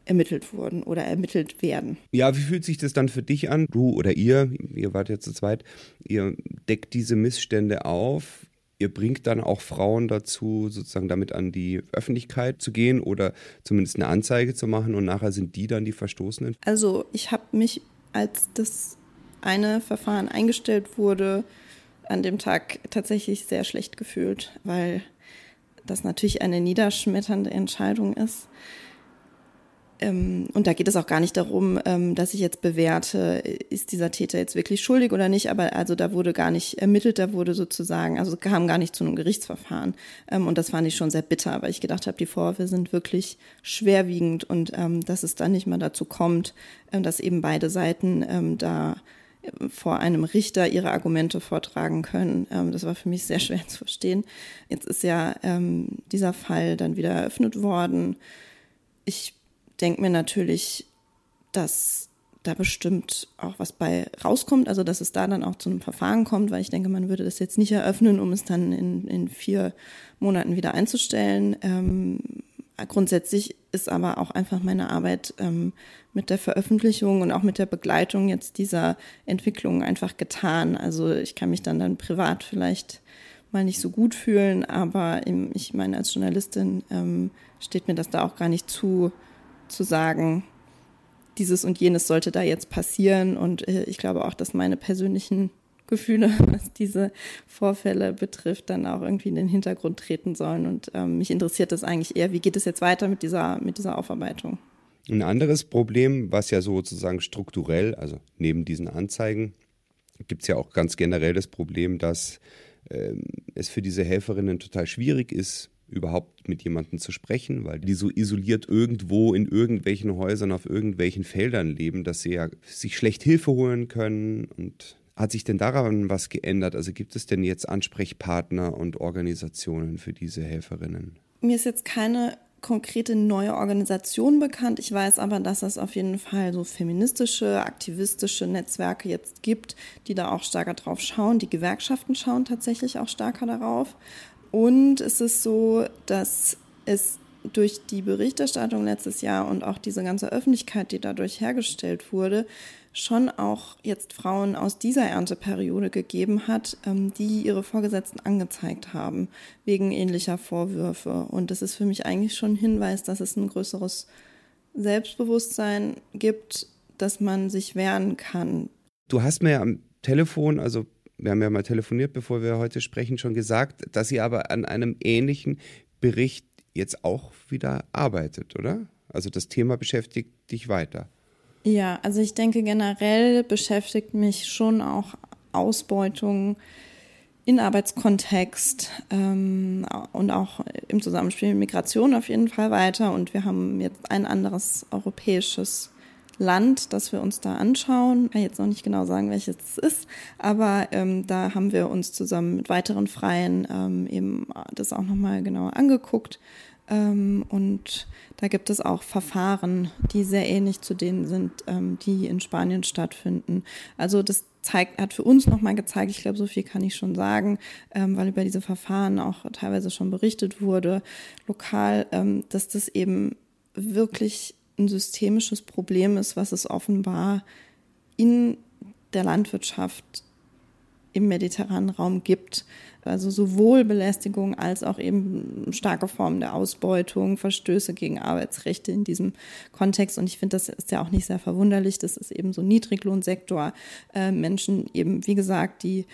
ermittelt wurden oder ermittelt werden. Ja, wie fühlt sich das dann für dich an? Du oder ihr, ihr wart ja zu zweit, ihr deckt diese Missstände auf. Ihr bringt dann auch Frauen dazu, sozusagen damit an die Öffentlichkeit zu gehen oder zumindest eine Anzeige zu machen und nachher sind die dann die Verstoßenen? Also ich habe mich als das eine Verfahren eingestellt wurde, an dem Tag tatsächlich sehr schlecht gefühlt, weil das natürlich eine niederschmetternde Entscheidung ist. Ähm, und da geht es auch gar nicht darum, ähm, dass ich jetzt bewerte, ist dieser Täter jetzt wirklich schuldig oder nicht, aber also da wurde gar nicht ermittelt, da wurde sozusagen, also kam gar nicht zu einem Gerichtsverfahren. Ähm, und das fand ich schon sehr bitter, weil ich gedacht habe, die Vorwürfe sind wirklich schwerwiegend und dass es dann nicht mal dazu kommt, dass eben beide Seiten da vor einem Richter ihre Argumente vortragen können. das war für mich sehr schwer zu verstehen. Jetzt ist ja dieser Fall dann wieder eröffnet worden. Ich denke mir natürlich, dass da bestimmt auch was bei rauskommt, also dass es da dann auch zu einem Verfahren kommt, weil ich denke, man würde das jetzt nicht eröffnen, um es dann in, in vier Monaten wieder einzustellen. Ähm, grundsätzlich ist aber auch einfach meine Arbeit ähm, mit der Veröffentlichung und auch mit der Begleitung jetzt dieser Entwicklung einfach getan. Also ich kann mich dann dann privat vielleicht mal nicht so gut fühlen, aber ich meine, als Journalistin ähm, steht mir das da auch gar nicht zu, zu sagen, dieses und jenes sollte da jetzt passieren. Und äh, ich glaube auch, dass meine persönlichen Gefühle, was diese Vorfälle betrifft, dann auch irgendwie in den Hintergrund treten sollen. Und ähm, mich interessiert das eigentlich eher, wie geht es jetzt weiter mit dieser, mit dieser Aufarbeitung? Ein anderes Problem, was ja sozusagen strukturell, also neben diesen Anzeigen, gibt es ja auch ganz generell das Problem, dass äh, es für diese Helferinnen total schwierig ist, überhaupt mit jemandem zu sprechen, weil die so isoliert irgendwo in irgendwelchen Häusern auf irgendwelchen Feldern leben, dass sie ja sich schlecht Hilfe holen können. Und hat sich denn daran was geändert? Also gibt es denn jetzt Ansprechpartner und Organisationen für diese Helferinnen? Mir ist jetzt keine konkrete neue Organisation bekannt. Ich weiß aber, dass es auf jeden Fall so feministische, aktivistische Netzwerke jetzt gibt, die da auch stärker drauf schauen. Die Gewerkschaften schauen tatsächlich auch stärker darauf. Und es ist so, dass es durch die Berichterstattung letztes Jahr und auch diese ganze Öffentlichkeit, die dadurch hergestellt wurde, schon auch jetzt Frauen aus dieser Ernteperiode gegeben hat, ähm, die ihre Vorgesetzten angezeigt haben wegen ähnlicher Vorwürfe. Und das ist für mich eigentlich schon ein Hinweis, dass es ein größeres Selbstbewusstsein gibt, dass man sich wehren kann. Du hast mir am Telefon, also wir haben ja mal telefoniert, bevor wir heute sprechen, schon gesagt, dass sie aber an einem ähnlichen Bericht jetzt auch wieder arbeitet, oder? Also das Thema beschäftigt dich weiter. Ja, also ich denke generell beschäftigt mich schon auch Ausbeutung in Arbeitskontext ähm, und auch im Zusammenspiel mit Migration auf jeden Fall weiter. Und wir haben jetzt ein anderes europäisches Land, das wir uns da anschauen. Ich kann jetzt noch nicht genau sagen, welches es ist, aber ähm, da haben wir uns zusammen mit weiteren Freien ähm, eben das auch nochmal genauer angeguckt ähm, und da gibt es auch Verfahren, die sehr ähnlich zu denen sind, ähm, die in Spanien stattfinden. Also das zeigt, hat für uns nochmal gezeigt, ich glaube, so viel kann ich schon sagen, ähm, weil über diese Verfahren auch teilweise schon berichtet wurde, lokal, ähm, dass das eben wirklich ein systemisches Problem ist, was es offenbar in der Landwirtschaft im mediterranen Raum gibt. Also sowohl Belästigung als auch eben starke Formen der Ausbeutung, Verstöße gegen Arbeitsrechte in diesem Kontext. Und ich finde, das ist ja auch nicht sehr verwunderlich. Das ist eben so ein Niedriglohnsektor. Äh, Menschen eben, wie gesagt, die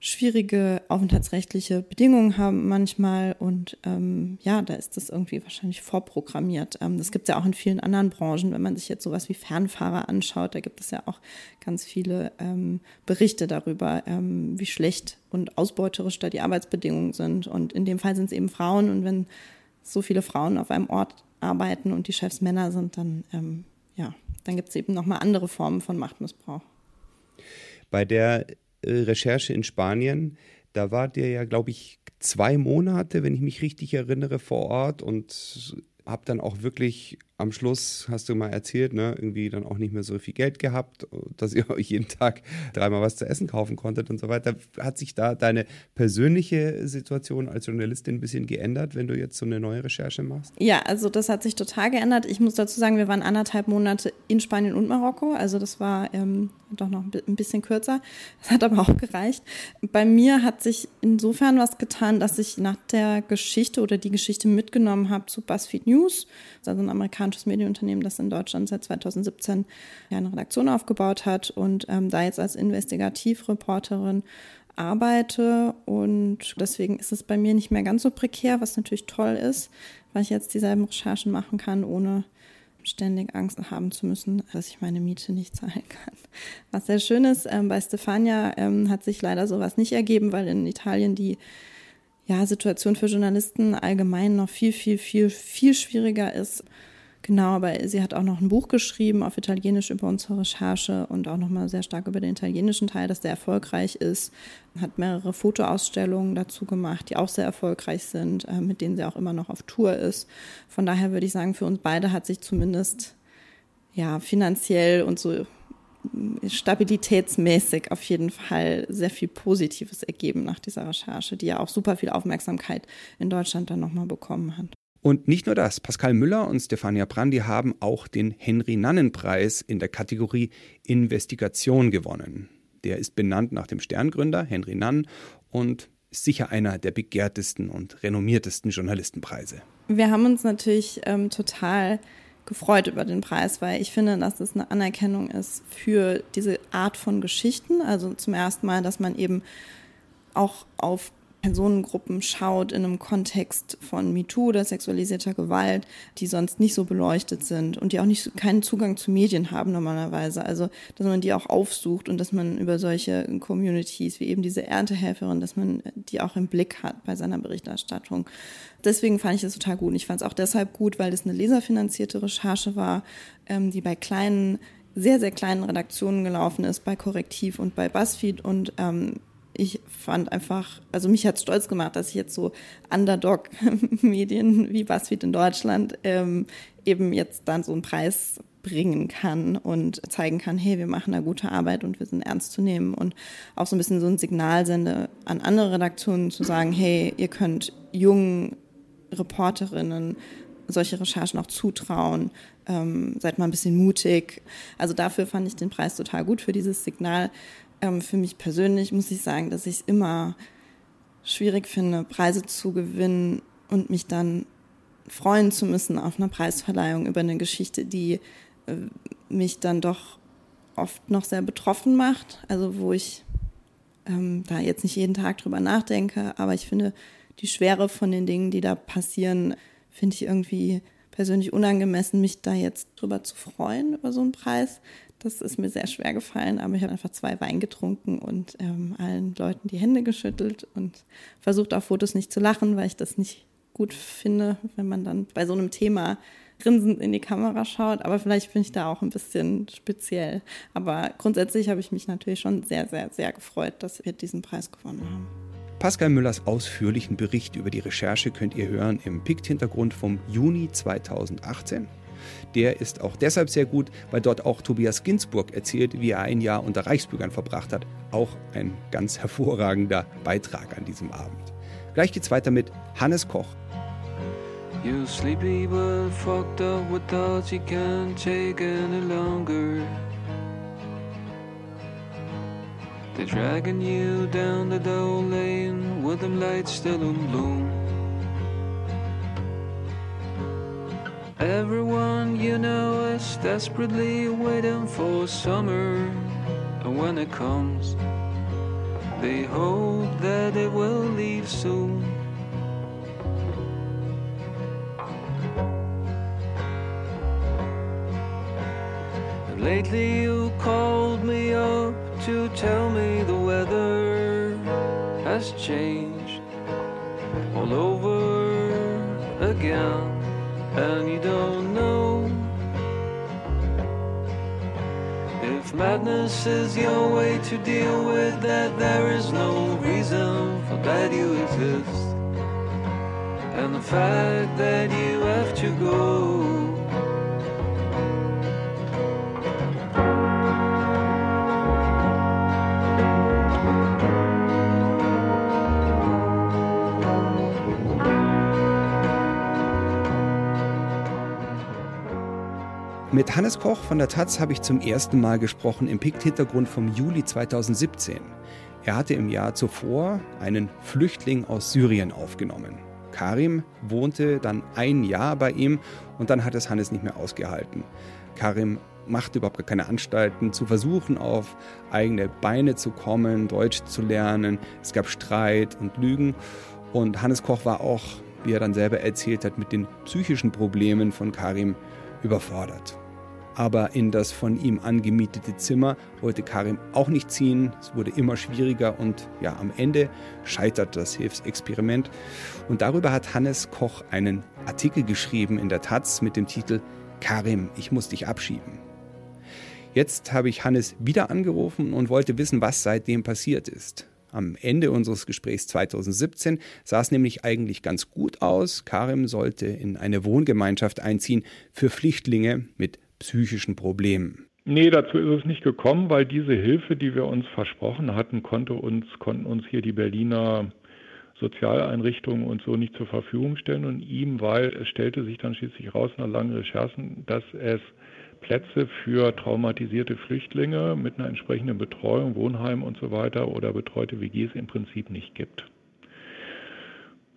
schwierige aufenthaltsrechtliche Bedingungen haben manchmal und ähm, ja, da ist das irgendwie wahrscheinlich vorprogrammiert. Ähm, das gibt es ja auch in vielen anderen Branchen, wenn man sich jetzt sowas wie Fernfahrer anschaut, da gibt es ja auch ganz viele ähm, Berichte darüber, ähm, wie schlecht und ausbeuterisch da die Arbeitsbedingungen sind und in dem Fall sind es eben Frauen und wenn so viele Frauen auf einem Ort arbeiten und die Chefs Männer sind, dann ähm, ja, dann gibt es eben nochmal andere Formen von Machtmissbrauch. Bei der Recherche in Spanien, da war der ja, glaube ich, zwei Monate, wenn ich mich richtig erinnere, vor Ort und habe dann auch wirklich am Schluss, hast du mal erzählt, ne, irgendwie dann auch nicht mehr so viel Geld gehabt, dass ihr euch jeden Tag dreimal was zu essen kaufen konntet und so weiter. Hat sich da deine persönliche Situation als Journalistin ein bisschen geändert, wenn du jetzt so eine neue Recherche machst? Ja, also das hat sich total geändert. Ich muss dazu sagen, wir waren anderthalb Monate in Spanien und Marokko. Also das war ähm, doch noch ein bisschen kürzer. Das hat aber auch gereicht. Bei mir hat sich insofern was getan, dass ich nach der Geschichte oder die Geschichte mitgenommen habe zu BuzzFeed News, also ein amerikanisches Medienunternehmen, das in Deutschland seit 2017 ja eine Redaktion aufgebaut hat und ähm, da jetzt als Investigativreporterin arbeite und deswegen ist es bei mir nicht mehr ganz so prekär, was natürlich toll ist, weil ich jetzt dieselben Recherchen machen kann, ohne ständig Angst haben zu müssen, dass ich meine Miete nicht zahlen kann. Was sehr schön ist, ähm, bei Stefania ähm, hat sich leider sowas nicht ergeben, weil in Italien die ja, Situation für Journalisten allgemein noch viel, viel, viel, viel schwieriger ist. Genau, aber sie hat auch noch ein Buch geschrieben auf Italienisch über unsere Recherche und auch nochmal sehr stark über den italienischen Teil, dass der erfolgreich ist. Hat mehrere Fotoausstellungen dazu gemacht, die auch sehr erfolgreich sind, äh, mit denen sie auch immer noch auf Tour ist. Von daher würde ich sagen, für uns beide hat sich zumindest ja finanziell und so stabilitätsmäßig auf jeden Fall sehr viel Positives ergeben nach dieser Recherche, die ja auch super viel Aufmerksamkeit in Deutschland dann nochmal bekommen hat. Und nicht nur das, Pascal Müller und Stefania Brandi haben auch den Henry-Nannen-Preis in der Kategorie Investigation gewonnen. Der ist benannt nach dem Sterngründer Henry Nann und ist sicher einer der begehrtesten und renommiertesten Journalistenpreise. Wir haben uns natürlich ähm, total gefreut über den Preis, weil ich finde, dass es eine Anerkennung ist für diese Art von Geschichten. Also zum ersten Mal, dass man eben auch auf Personengruppen schaut in einem Kontext von MeToo oder sexualisierter Gewalt, die sonst nicht so beleuchtet sind und die auch nicht keinen Zugang zu Medien haben normalerweise. Also, dass man die auch aufsucht und dass man über solche Communities wie eben diese Erntehelferin, dass man die auch im Blick hat bei seiner Berichterstattung. Deswegen fand ich das total gut. Ich fand es auch deshalb gut, weil das eine leserfinanzierte Recherche war, ähm, die bei kleinen sehr, sehr kleinen Redaktionen gelaufen ist, bei Korrektiv und bei BuzzFeed und ähm, ich fand einfach, also mich hat stolz gemacht, dass ich jetzt so Underdog-Medien wie BuzzFeed in Deutschland ähm, eben jetzt dann so einen Preis bringen kann und zeigen kann, hey, wir machen da gute Arbeit und wir sind ernst zu nehmen und auch so ein bisschen so ein Signal sende an andere Redaktionen zu sagen, hey, ihr könnt jungen Reporterinnen solche Recherchen auch zutrauen, ähm, seid mal ein bisschen mutig. Also dafür fand ich den Preis total gut für dieses Signal, ähm, für mich persönlich muss ich sagen, dass ich es immer schwierig finde, Preise zu gewinnen und mich dann freuen zu müssen auf einer Preisverleihung über eine Geschichte, die äh, mich dann doch oft noch sehr betroffen macht. Also wo ich ähm, da jetzt nicht jeden Tag drüber nachdenke, aber ich finde die Schwere von den Dingen, die da passieren, finde ich irgendwie persönlich unangemessen, mich da jetzt drüber zu freuen über so einen Preis. Das ist mir sehr schwer gefallen, aber ich habe einfach zwei Wein getrunken und ähm, allen Leuten die Hände geschüttelt und versucht auf Fotos nicht zu lachen, weil ich das nicht gut finde, wenn man dann bei so einem Thema grinsend in die Kamera schaut. Aber vielleicht bin ich da auch ein bisschen speziell. Aber grundsätzlich habe ich mich natürlich schon sehr, sehr, sehr gefreut, dass wir diesen Preis gewonnen haben. Pascal Müllers ausführlichen Bericht über die Recherche könnt ihr hören im PICT-Hintergrund vom Juni 2018. Der ist auch deshalb sehr gut, weil dort auch Tobias Ginsburg erzählt, wie er ein Jahr unter Reichsbürgern verbracht hat. Auch ein ganz hervorragender Beitrag an diesem Abend. Gleich geht's weiter mit Hannes Koch. You sleepy but fucked up with thoughts you can't take any longer. They're dragging you down the dull lane with them lights still in bloom. Everyone you know is desperately waiting for summer, and when it comes, they hope that it will leave soon. And lately, you called me up to tell me the weather has changed all over again and you don't know if madness is your way to deal with that there is no reason for that you exist. And the fact that you have to go Mit Hannes Koch von der Taz habe ich zum ersten Mal gesprochen im Pikt-Hintergrund vom Juli 2017. Er hatte im Jahr zuvor einen Flüchtling aus Syrien aufgenommen. Karim wohnte dann ein Jahr bei ihm und dann hat es Hannes nicht mehr ausgehalten. Karim machte überhaupt keine Anstalten, zu versuchen, auf eigene Beine zu kommen, Deutsch zu lernen. Es gab Streit und Lügen. Und Hannes Koch war auch, wie er dann selber erzählt hat, mit den psychischen Problemen von Karim überfordert aber in das von ihm angemietete Zimmer wollte Karim auch nicht ziehen. Es wurde immer schwieriger und ja, am Ende scheitert das Hilfsexperiment. Und darüber hat Hannes Koch einen Artikel geschrieben in der Taz mit dem Titel Karim, ich muss dich abschieben. Jetzt habe ich Hannes wieder angerufen und wollte wissen, was seitdem passiert ist. Am Ende unseres Gesprächs 2017 sah es nämlich eigentlich ganz gut aus. Karim sollte in eine Wohngemeinschaft einziehen für Flüchtlinge mit psychischen Problemen? Nee, dazu ist es nicht gekommen, weil diese Hilfe, die wir uns versprochen hatten, konnte uns, konnten uns hier die Berliner Sozialeinrichtungen und so nicht zur Verfügung stellen und ihm, weil es stellte sich dann schließlich raus nach langen Recherchen, dass es Plätze für traumatisierte Flüchtlinge mit einer entsprechenden Betreuung, Wohnheim und so weiter oder betreute WGs im Prinzip nicht gibt.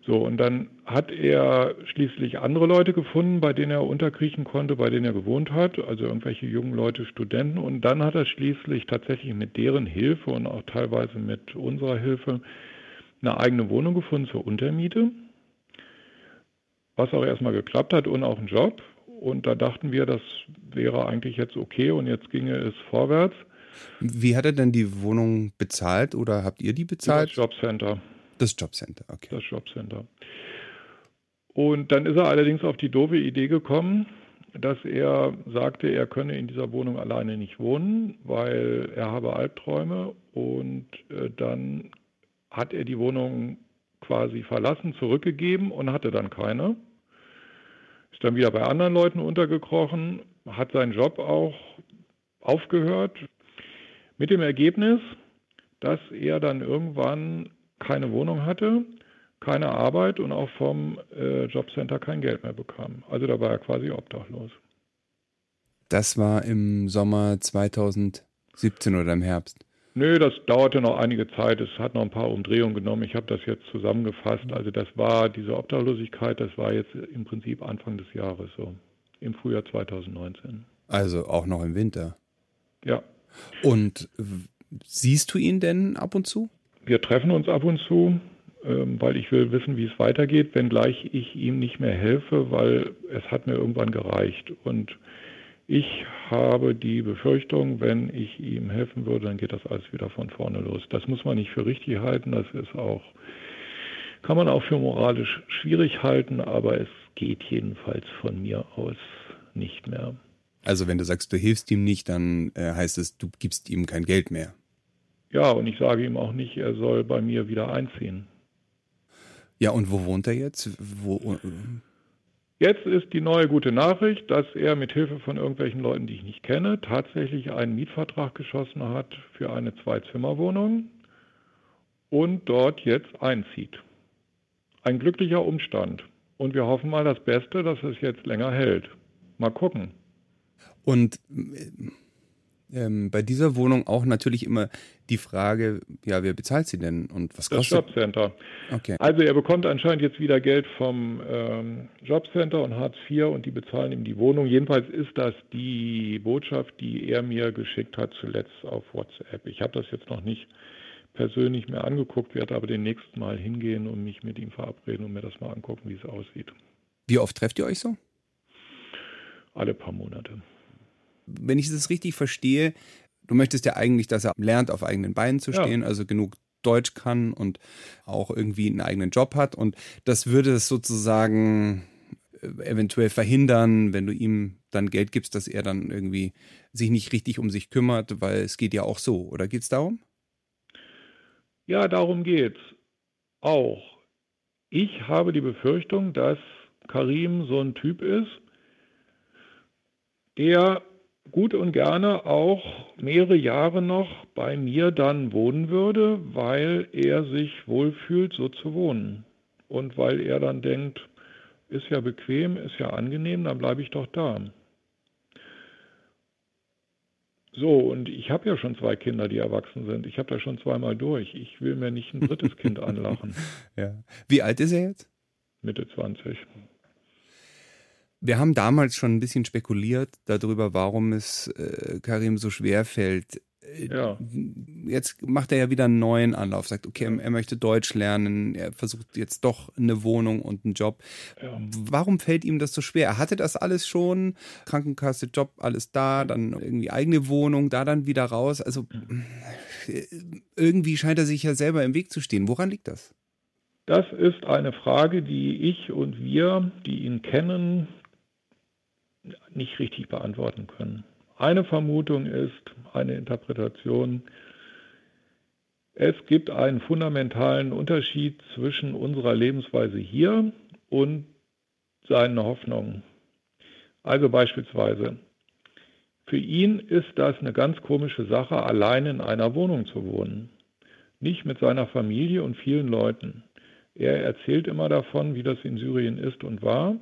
So, und dann hat er schließlich andere Leute gefunden, bei denen er unterkriechen konnte, bei denen er gewohnt hat, also irgendwelche jungen Leute, Studenten. Und dann hat er schließlich tatsächlich mit deren Hilfe und auch teilweise mit unserer Hilfe eine eigene Wohnung gefunden zur Untermiete, was auch erstmal geklappt hat und auch einen Job. Und da dachten wir, das wäre eigentlich jetzt okay und jetzt ginge es vorwärts. Wie hat er denn die Wohnung bezahlt oder habt ihr die bezahlt? Das Jobcenter. Das Jobcenter, okay. Das Jobcenter. Und dann ist er allerdings auf die doofe Idee gekommen, dass er sagte, er könne in dieser Wohnung alleine nicht wohnen, weil er habe Albträume und äh, dann hat er die Wohnung quasi verlassen, zurückgegeben und hatte dann keine. Ist dann wieder bei anderen Leuten untergekrochen, hat seinen Job auch aufgehört, mit dem Ergebnis, dass er dann irgendwann keine Wohnung hatte, keine Arbeit und auch vom äh, Jobcenter kein Geld mehr bekam. Also da war er quasi obdachlos. Das war im Sommer 2017 oder im Herbst? Nö, das dauerte noch einige Zeit. Es hat noch ein paar Umdrehungen genommen. Ich habe das jetzt zusammengefasst. Also das war diese Obdachlosigkeit, das war jetzt im Prinzip Anfang des Jahres so, im Frühjahr 2019. Also auch noch im Winter. Ja. Und siehst du ihn denn ab und zu? Wir treffen uns ab und zu, ähm, weil ich will wissen, wie es weitergeht, wenngleich ich ihm nicht mehr helfe, weil es hat mir irgendwann gereicht. Und ich habe die Befürchtung, wenn ich ihm helfen würde, dann geht das alles wieder von vorne los. Das muss man nicht für richtig halten, das ist auch, kann man auch für moralisch schwierig halten, aber es geht jedenfalls von mir aus nicht mehr. Also wenn du sagst, du hilfst ihm nicht, dann äh, heißt es, du gibst ihm kein Geld mehr. Ja, und ich sage ihm auch nicht, er soll bei mir wieder einziehen. Ja, und wo wohnt er jetzt? Wo, Jetzt ist die neue gute Nachricht, dass er mit Hilfe von irgendwelchen Leuten, die ich nicht kenne, tatsächlich einen Mietvertrag geschossen hat für eine Zwei-Zimmer-Wohnung und dort jetzt einzieht. Ein glücklicher Umstand. Und wir hoffen mal das Beste, dass es jetzt länger hält. Mal gucken. Und ähm, bei dieser Wohnung auch natürlich immer die Frage, ja, wer bezahlt sie denn und was kostet? Das Jobcenter. Okay. Also er bekommt anscheinend jetzt wieder Geld vom ähm, Jobcenter und Hartz IV und die bezahlen ihm die Wohnung. Jedenfalls ist das die Botschaft, die er mir geschickt hat zuletzt auf WhatsApp. Ich habe das jetzt noch nicht persönlich mehr angeguckt, werde aber den nächsten Mal hingehen und mich mit ihm verabreden und mir das mal angucken, wie es aussieht. Wie oft trefft ihr euch so? Alle paar Monate wenn ich das richtig verstehe, du möchtest ja eigentlich, dass er lernt, auf eigenen Beinen zu stehen, ja. also genug Deutsch kann und auch irgendwie einen eigenen Job hat. Und das würde es sozusagen äh, eventuell verhindern, wenn du ihm dann Geld gibst, dass er dann irgendwie sich nicht richtig um sich kümmert, weil es geht ja auch so. Oder geht es darum? Ja, darum geht's. Auch. Ich habe die Befürchtung, dass Karim so ein Typ ist, der gut und gerne auch mehrere Jahre noch bei mir dann wohnen würde, weil er sich wohlfühlt, so zu wohnen. Und weil er dann denkt, ist ja bequem, ist ja angenehm, dann bleibe ich doch da. So, und ich habe ja schon zwei Kinder, die erwachsen sind. Ich habe da schon zweimal durch. Ich will mir nicht ein drittes Kind anlachen. Ja. Wie alt ist er jetzt? Mitte 20. Wir haben damals schon ein bisschen spekuliert darüber, warum es äh, Karim so schwer fällt. Äh, ja. Jetzt macht er ja wieder einen neuen Anlauf, sagt, okay, er möchte Deutsch lernen, er versucht jetzt doch eine Wohnung und einen Job. Ja. Warum fällt ihm das so schwer? Er hatte das alles schon, Krankenkasse, Job, alles da, dann irgendwie eigene Wohnung, da dann wieder raus. Also äh, irgendwie scheint er sich ja selber im Weg zu stehen. Woran liegt das? Das ist eine Frage, die ich und wir, die ihn kennen, nicht richtig beantworten können. Eine Vermutung ist, eine Interpretation, es gibt einen fundamentalen Unterschied zwischen unserer Lebensweise hier und seinen Hoffnungen. Also beispielsweise, für ihn ist das eine ganz komische Sache, allein in einer Wohnung zu wohnen. Nicht mit seiner Familie und vielen Leuten. Er erzählt immer davon, wie das in Syrien ist und war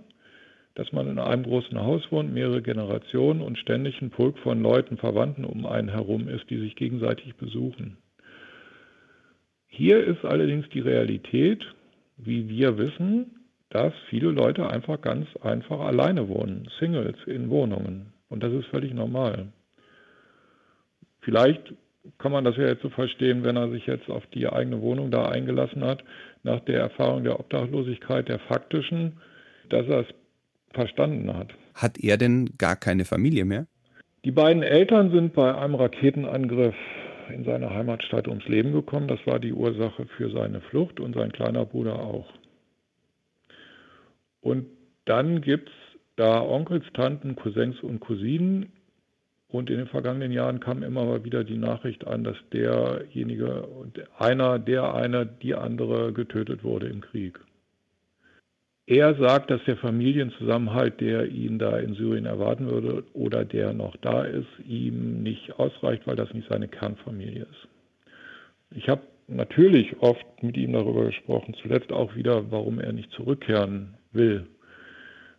dass man in einem großen Haus wohnt, mehrere Generationen und ständig ein Pulk von Leuten, Verwandten um einen herum ist, die sich gegenseitig besuchen. Hier ist allerdings die Realität, wie wir wissen, dass viele Leute einfach ganz einfach alleine wohnen, Singles in Wohnungen. Und das ist völlig normal. Vielleicht kann man das ja jetzt so verstehen, wenn er sich jetzt auf die eigene Wohnung da eingelassen hat, nach der Erfahrung der Obdachlosigkeit, der faktischen, dass er es verstanden hat. Hat er denn gar keine Familie mehr? Die beiden Eltern sind bei einem Raketenangriff in seiner Heimatstadt ums Leben gekommen. Das war die Ursache für seine Flucht und sein kleiner Bruder auch. Und dann gibt es da Onkels, Tanten, Cousins und Cousinen. Und in den vergangenen Jahren kam immer mal wieder die Nachricht an, dass derjenige, einer, der eine, die andere getötet wurde im Krieg. Er sagt, dass der Familienzusammenhalt, der ihn da in Syrien erwarten würde oder der noch da ist, ihm nicht ausreicht, weil das nicht seine Kernfamilie ist. Ich habe natürlich oft mit ihm darüber gesprochen, zuletzt auch wieder, warum er nicht zurückkehren will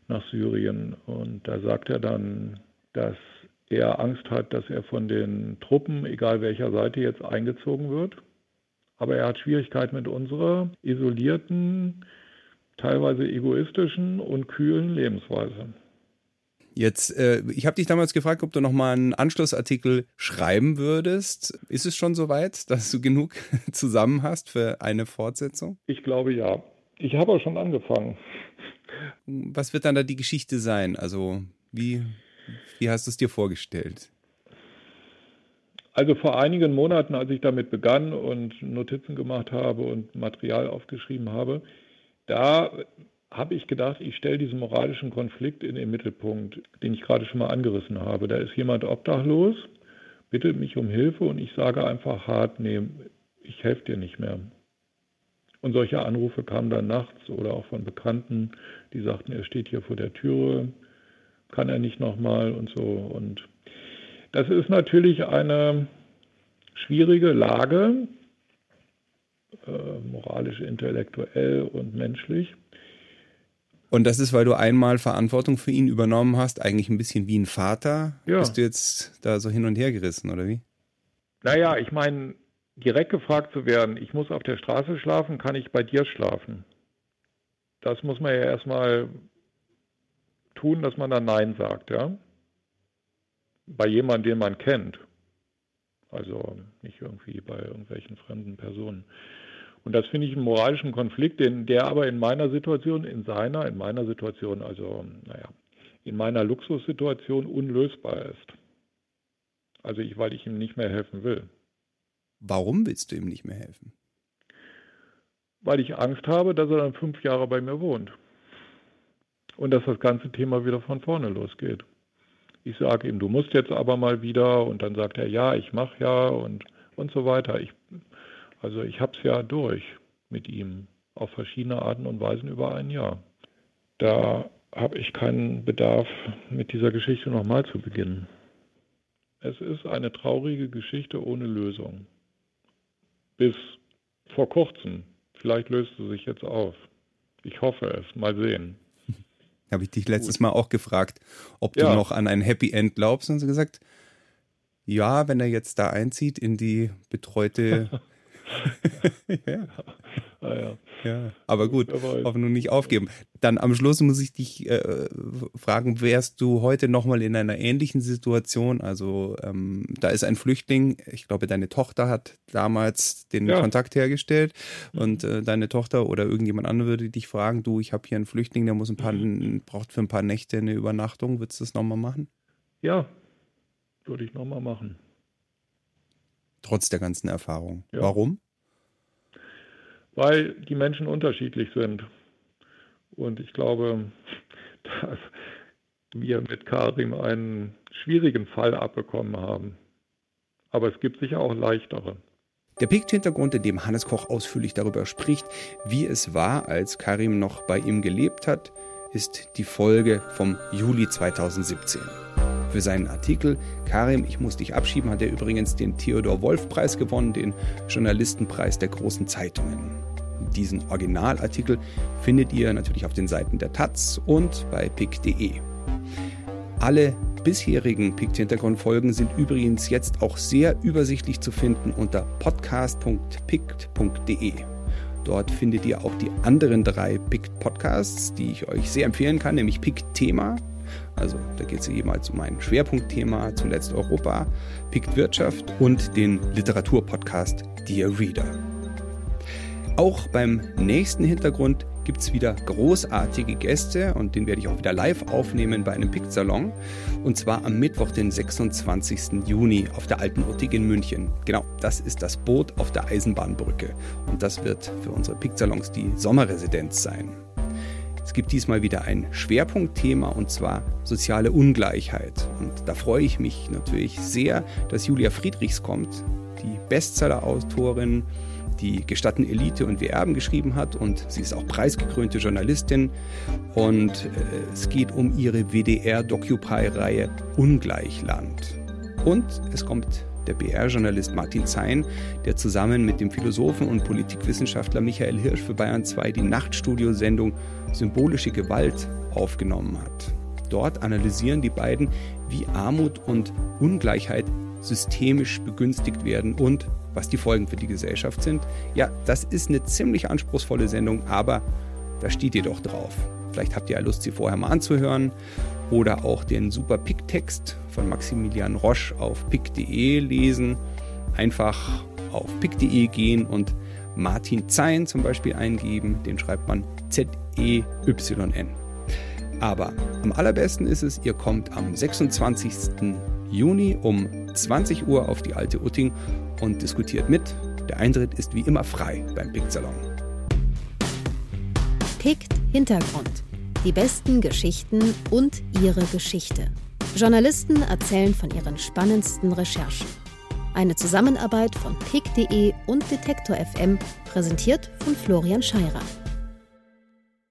nach Syrien. Und da sagt er dann, dass er Angst hat, dass er von den Truppen, egal welcher Seite jetzt eingezogen wird. Aber er hat Schwierigkeiten mit unserer isolierten, teilweise egoistischen und kühlen Lebensweise. Jetzt, äh, ich habe dich damals gefragt, ob du noch mal einen Anschlussartikel schreiben würdest. Ist es schon soweit, dass du genug zusammen hast für eine Fortsetzung? Ich glaube ja. Ich habe auch schon angefangen. Was wird dann da die Geschichte sein? Also wie, wie hast du es dir vorgestellt? Also vor einigen Monaten, als ich damit begann und Notizen gemacht habe und Material aufgeschrieben habe, da habe ich gedacht, ich stelle diesen moralischen Konflikt in den Mittelpunkt, den ich gerade schon mal angerissen habe. Da ist jemand obdachlos, bittet mich um Hilfe und ich sage einfach hart, nee, ich helfe dir nicht mehr. Und solche Anrufe kamen dann nachts oder auch von Bekannten, die sagten, er steht hier vor der Türe, kann er nicht nochmal und so. Und das ist natürlich eine schwierige Lage, moralisch, intellektuell und menschlich. Und das ist, weil du einmal Verantwortung für ihn übernommen hast, eigentlich ein bisschen wie ein Vater. Ja. Bist du jetzt da so hin und her gerissen, oder wie? Naja, ich meine, direkt gefragt zu werden, ich muss auf der Straße schlafen, kann ich bei dir schlafen? Das muss man ja erstmal tun, dass man dann Nein sagt, ja? Bei jemandem, den man kennt. Also nicht irgendwie bei irgendwelchen fremden Personen. Und das finde ich einen moralischen Konflikt, den, der aber in meiner Situation, in seiner, in meiner Situation, also naja, in meiner Luxussituation unlösbar ist. Also ich, weil ich ihm nicht mehr helfen will. Warum willst du ihm nicht mehr helfen? Weil ich Angst habe, dass er dann fünf Jahre bei mir wohnt. Und dass das ganze Thema wieder von vorne losgeht. Ich sage ihm, du musst jetzt aber mal wieder und dann sagt er, ja, ich mache ja und, und so weiter. Ich also ich habe es ja durch mit ihm auf verschiedene Arten und Weisen über ein Jahr. Da habe ich keinen Bedarf, mit dieser Geschichte nochmal zu beginnen. Es ist eine traurige Geschichte ohne Lösung. Bis vor kurzem. Vielleicht löst sie sich jetzt auf. Ich hoffe es. Mal sehen. Habe ich dich letztes Gut. Mal auch gefragt, ob du ja. noch an ein Happy End glaubst. Und sie gesagt, ja, wenn er jetzt da einzieht in die betreute ja. Ah, ja. ja. Aber gut, Hoffnung nicht aufgeben. Dann am Schluss muss ich dich äh, fragen, wärst du heute nochmal in einer ähnlichen Situation? Also ähm, da ist ein Flüchtling, ich glaube, deine Tochter hat damals den ja. Kontakt hergestellt und äh, deine Tochter oder irgendjemand anderes würde dich fragen, du, ich habe hier einen Flüchtling, der muss ein paar, braucht für ein paar Nächte eine Übernachtung, würdest du das nochmal machen? Ja, würde ich nochmal machen. Trotz der ganzen Erfahrung. Ja. Warum? Weil die Menschen unterschiedlich sind. Und ich glaube, dass wir mit Karim einen schwierigen Fall abbekommen haben. Aber es gibt sicher auch leichtere. Der Pikt-Hintergrund, in dem Hannes Koch ausführlich darüber spricht, wie es war, als Karim noch bei ihm gelebt hat, ist die Folge vom Juli 2017. Für seinen Artikel Karim, ich muss dich abschieben, hat er übrigens den Theodor Wolf Preis gewonnen, den Journalistenpreis der großen Zeitungen. Diesen Originalartikel findet ihr natürlich auf den Seiten der Taz und bei pick.de. Alle bisherigen Pict-Hintergrundfolgen sind übrigens jetzt auch sehr übersichtlich zu finden unter podcast.pict.de. Dort findet ihr auch die anderen drei Pict-Podcasts, die ich euch sehr empfehlen kann, nämlich Pict-Thema, Also da geht es jemals um ein Schwerpunktthema, zuletzt Europa, Pikt Wirtschaft und den Literaturpodcast Dear Reader. Auch beim nächsten Hintergrund gibt es wieder großartige Gäste und den werde ich auch wieder live aufnehmen bei einem Pick-Salon. Und zwar am Mittwoch, den 26. Juni auf der Alten Uttig in München. Genau, das ist das Boot auf der Eisenbahnbrücke. Und das wird für unsere Pick-Salons die Sommerresidenz sein. Es gibt diesmal wieder ein Schwerpunktthema und zwar soziale Ungleichheit. Und da freue ich mich natürlich sehr, dass Julia Friedrichs kommt, die Bestseller-Autorin, die Gestatten Elite und wir Erben geschrieben hat und sie ist auch preisgekrönte Journalistin und äh, es geht um ihre WDR-Docupy-Reihe Ungleichland. Und es kommt der BR-Journalist Martin Zein, der zusammen mit dem Philosophen und Politikwissenschaftler Michael Hirsch für Bayern 2 die Nachtstudiosendung Symbolische Gewalt aufgenommen hat. Dort analysieren die beiden, wie Armut und Ungleichheit systemisch begünstigt werden und was die Folgen für die Gesellschaft sind. Ja, das ist eine ziemlich anspruchsvolle Sendung, aber da steht ihr doch drauf. Vielleicht habt ihr ja Lust, sie vorher mal anzuhören oder auch den super Pick-Text von Maximilian Roche auf pick.de lesen. Einfach auf pick.de gehen und Martin Zein zum Beispiel eingeben. Den schreibt man Z-E-Y-N. Aber am allerbesten ist es, ihr kommt am 26. Juni um 20 Uhr auf die alte Utting und diskutiert mit. Der Eintritt ist wie immer frei beim Pikt Salon. Pikt Hintergrund. Die besten Geschichten und ihre Geschichte. Journalisten erzählen von ihren spannendsten Recherchen. Eine Zusammenarbeit von pick.de und Detektor FM, präsentiert von Florian Scheirer.